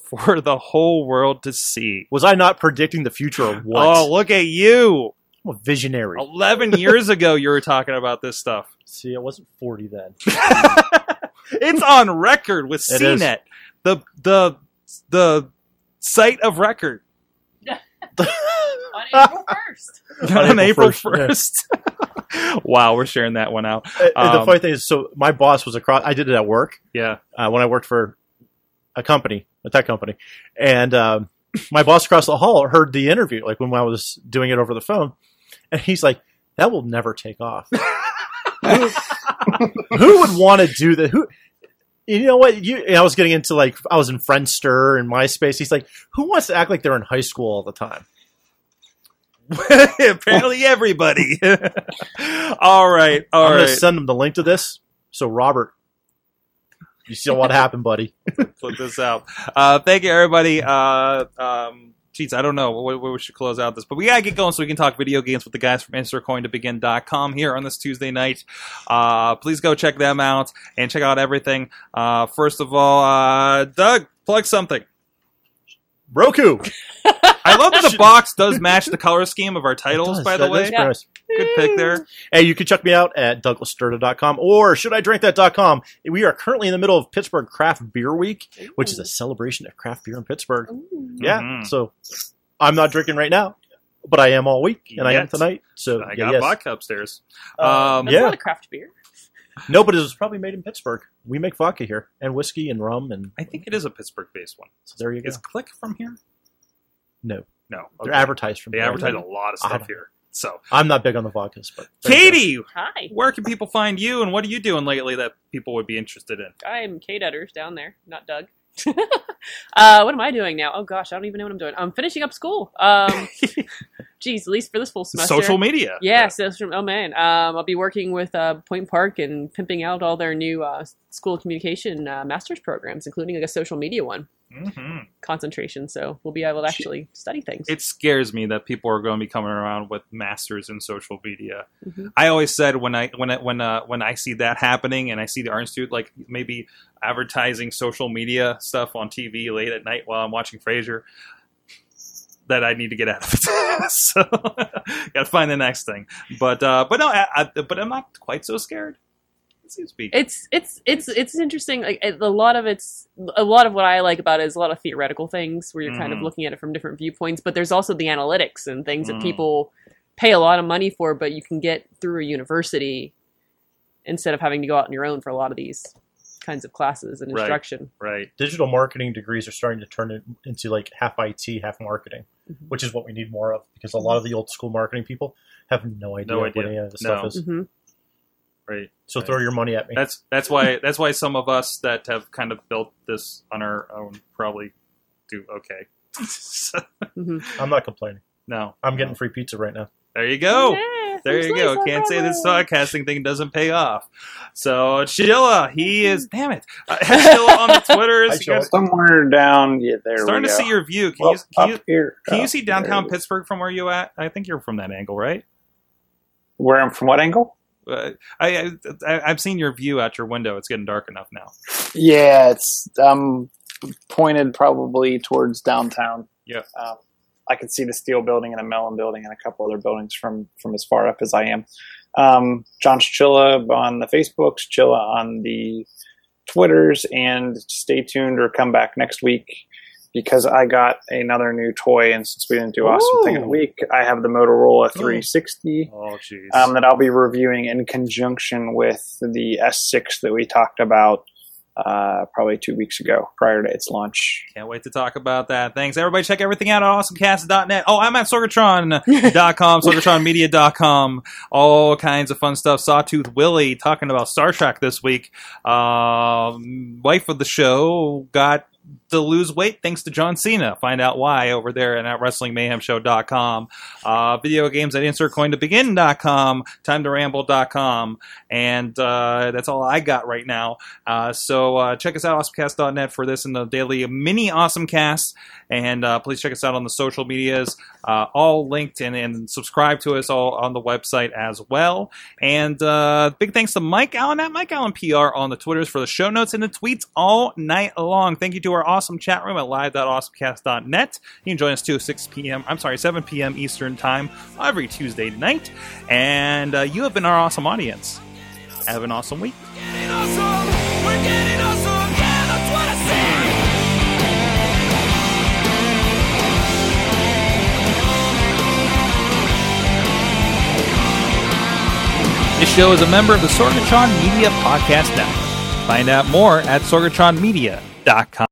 for the whole world to see. Was I not predicting the future of what? Oh, look at you! I'm a visionary. 11 (laughs) years ago, you were talking about this stuff. See, I wasn't 40 then. (laughs) it's on record with It is. CNET, the the the site of record (laughs) on April first. on, On April April 1st, first. wow, we're sharing that one out. And the Um, funny thing is, so my boss was across. I did it at work Yeah, uh, when I worked for a company, a tech company, and um, my boss across the hall heard the interview, like when I was doing it over the phone, and he's like, "That will never take off. (laughs) who, who would want to do that? Who?" You know what? You, I was getting into like I was in Friendster and MySpace. He's like, "Who wants to act like they're in high school all the time?" (laughs) apparently everybody. (laughs) all right, all I'm right. going to send him the link to this. So Robert, you see what happened, buddy? Put this out. Uh, thank you, everybody. Uh, um, geez, I don't know what we should close out this, but we gotta get going so we can talk video games with the guys from InsertCoinToBegin.com here on this Tuesday night. Uh, please go check them out and check out everything. Uh, first of all, uh, Doug, plug something. Roku. (laughs) I love that the box does match the color scheme of our titles, does. by the That way. is gross. Good pick there. Hey, you can check me out at douglasderda.com or shouldidrinkthat.com. We are currently in the middle of Pittsburgh Craft Beer Week, which is a celebration of craft beer in Pittsburgh. Ooh. Yeah, Mhm. so I'm not drinking right now, but I am all week, and I am Yet. tonight. So I yeah, got yes. vodka upstairs. Uh, Um, That's yeah, not a craft beer. No, but it was probably made in Pittsburgh. We make vodka here, and whiskey, and rum, and I think it is a Pittsburgh-based one. so there you go. Is Click from here? No, No, they're advertised from. They here. advertise a lot of stuff here. So, I'm not big on the vodkas, but there you go. Katie, Hi, where can people find you, and what are you doing lately that people would be interested in? I'm KDudders down there, not Doug. (laughs) uh, what am I doing now? Oh gosh, I don't even know what I'm doing. I'm finishing up school. Um, (laughs) geez, at least for this full semester. Social media. Yeah, social. Oh man, um, I'll be working with uh, Point Park and pimping out all their new uh, school communication uh, master's programs, including like a social media one hmm concentration. So we'll be able to actually study things. It scares me that people are going to be coming around with masters in social media. Mhm. I always said when I when I, when uh, when I see that happening, and I see the Art Institute like maybe advertising social media stuff on TV late at night while I'm watching Frasier. That I need to get out of it, (laughs) so (laughs) gotta find the next thing. But uh, but no, I, I, but I'm not quite so scared. It seems to be it's it's it's it's interesting. Like a lot of it's a lot of what I like about it is a lot of theoretical things where you're kind of Mhm. looking at it from different viewpoints. But there's also the analytics and things Mhm. that people pay a lot of money for, but you can get through a university instead of having to go out on your own for a lot of these kinds of classes and Right. instruction. right. digital marketing degrees are starting to turn it into like half IT, half marketing, Mhm. which is what we need more of because a lot of the old school marketing people have no idea, No what any of this No. stuff is. hmm Right. So Right. throw your money at me. That's that's why that's why some of us that have kind of built this on our own probably do okay. So, (laughs) hmm I'm not complaining. no, I'm getting free pizza right now. there you go. Yeah, There some you go. slice Can't say this podcasting thing doesn't pay off. So Chilla, he is damn it. Uh, (laughs) Chilla on the Twitters. Hi, Somewhere down, yeah, there starting we to see your view. Can Well, you can you here. can you see downtown Pittsburgh from where you at? I think you're from that angle, right? Where I'm from? What angle? I, I I- I've seen your view out your window. It's getting dark enough now. Yeah, it's um pointed probably towards downtown. Yeah. Um, I can see the steel building and a Mellon building and a couple other buildings from from as far up as I am. Um, John Chilla on the Facebooks, Chilla on the Twitters, and stay tuned or come back next week because I got another new toy. And since we didn't do awesome thing of the week, I have the Motorola 360 Oh um, that I'll be reviewing in conjunction with the S6 that we talked about uh, probably two weeks ago prior to its launch. Can't wait to talk about that. Thanks. Everybody check everything out at awesomecast.net. Oh, I'm at sorgatron.com, (laughs) sorgatronmedia.com. All kinds of fun stuff. Sawtooth Willie talking about Star Trek this week. Um, wife of the show got to lose weight thanks to John Cena. Find out why over there at WrestlingMayhemShow.com. Uh, video games at InsertCoinToBegin.com, TimeToRamble.com. And uh, that's all I got right now. Uh, so uh, check us out, awesomecast.net, for this and the daily mini awesomecast. And uh, please check us out on the social medias, uh, all linked, and, and subscribe to us all on the website as well. And big thanks to Mike Allen at Mike Allen PR on the Twitters for the show notes and the tweets all night long. Thank you to our awesome chat room at live.awesomecast.net. You can join us too, 6 p.m. I'm sorry, 7 p.m. Eastern Time every Tuesday night. And uh, you have been our awesome audience. Have an awesome week. getting awesome. We're getting awesome. Yeah, that's what I said. This show is a member of the Sorgatron Media Podcast Network. Find out more at sorgatronmedia.com.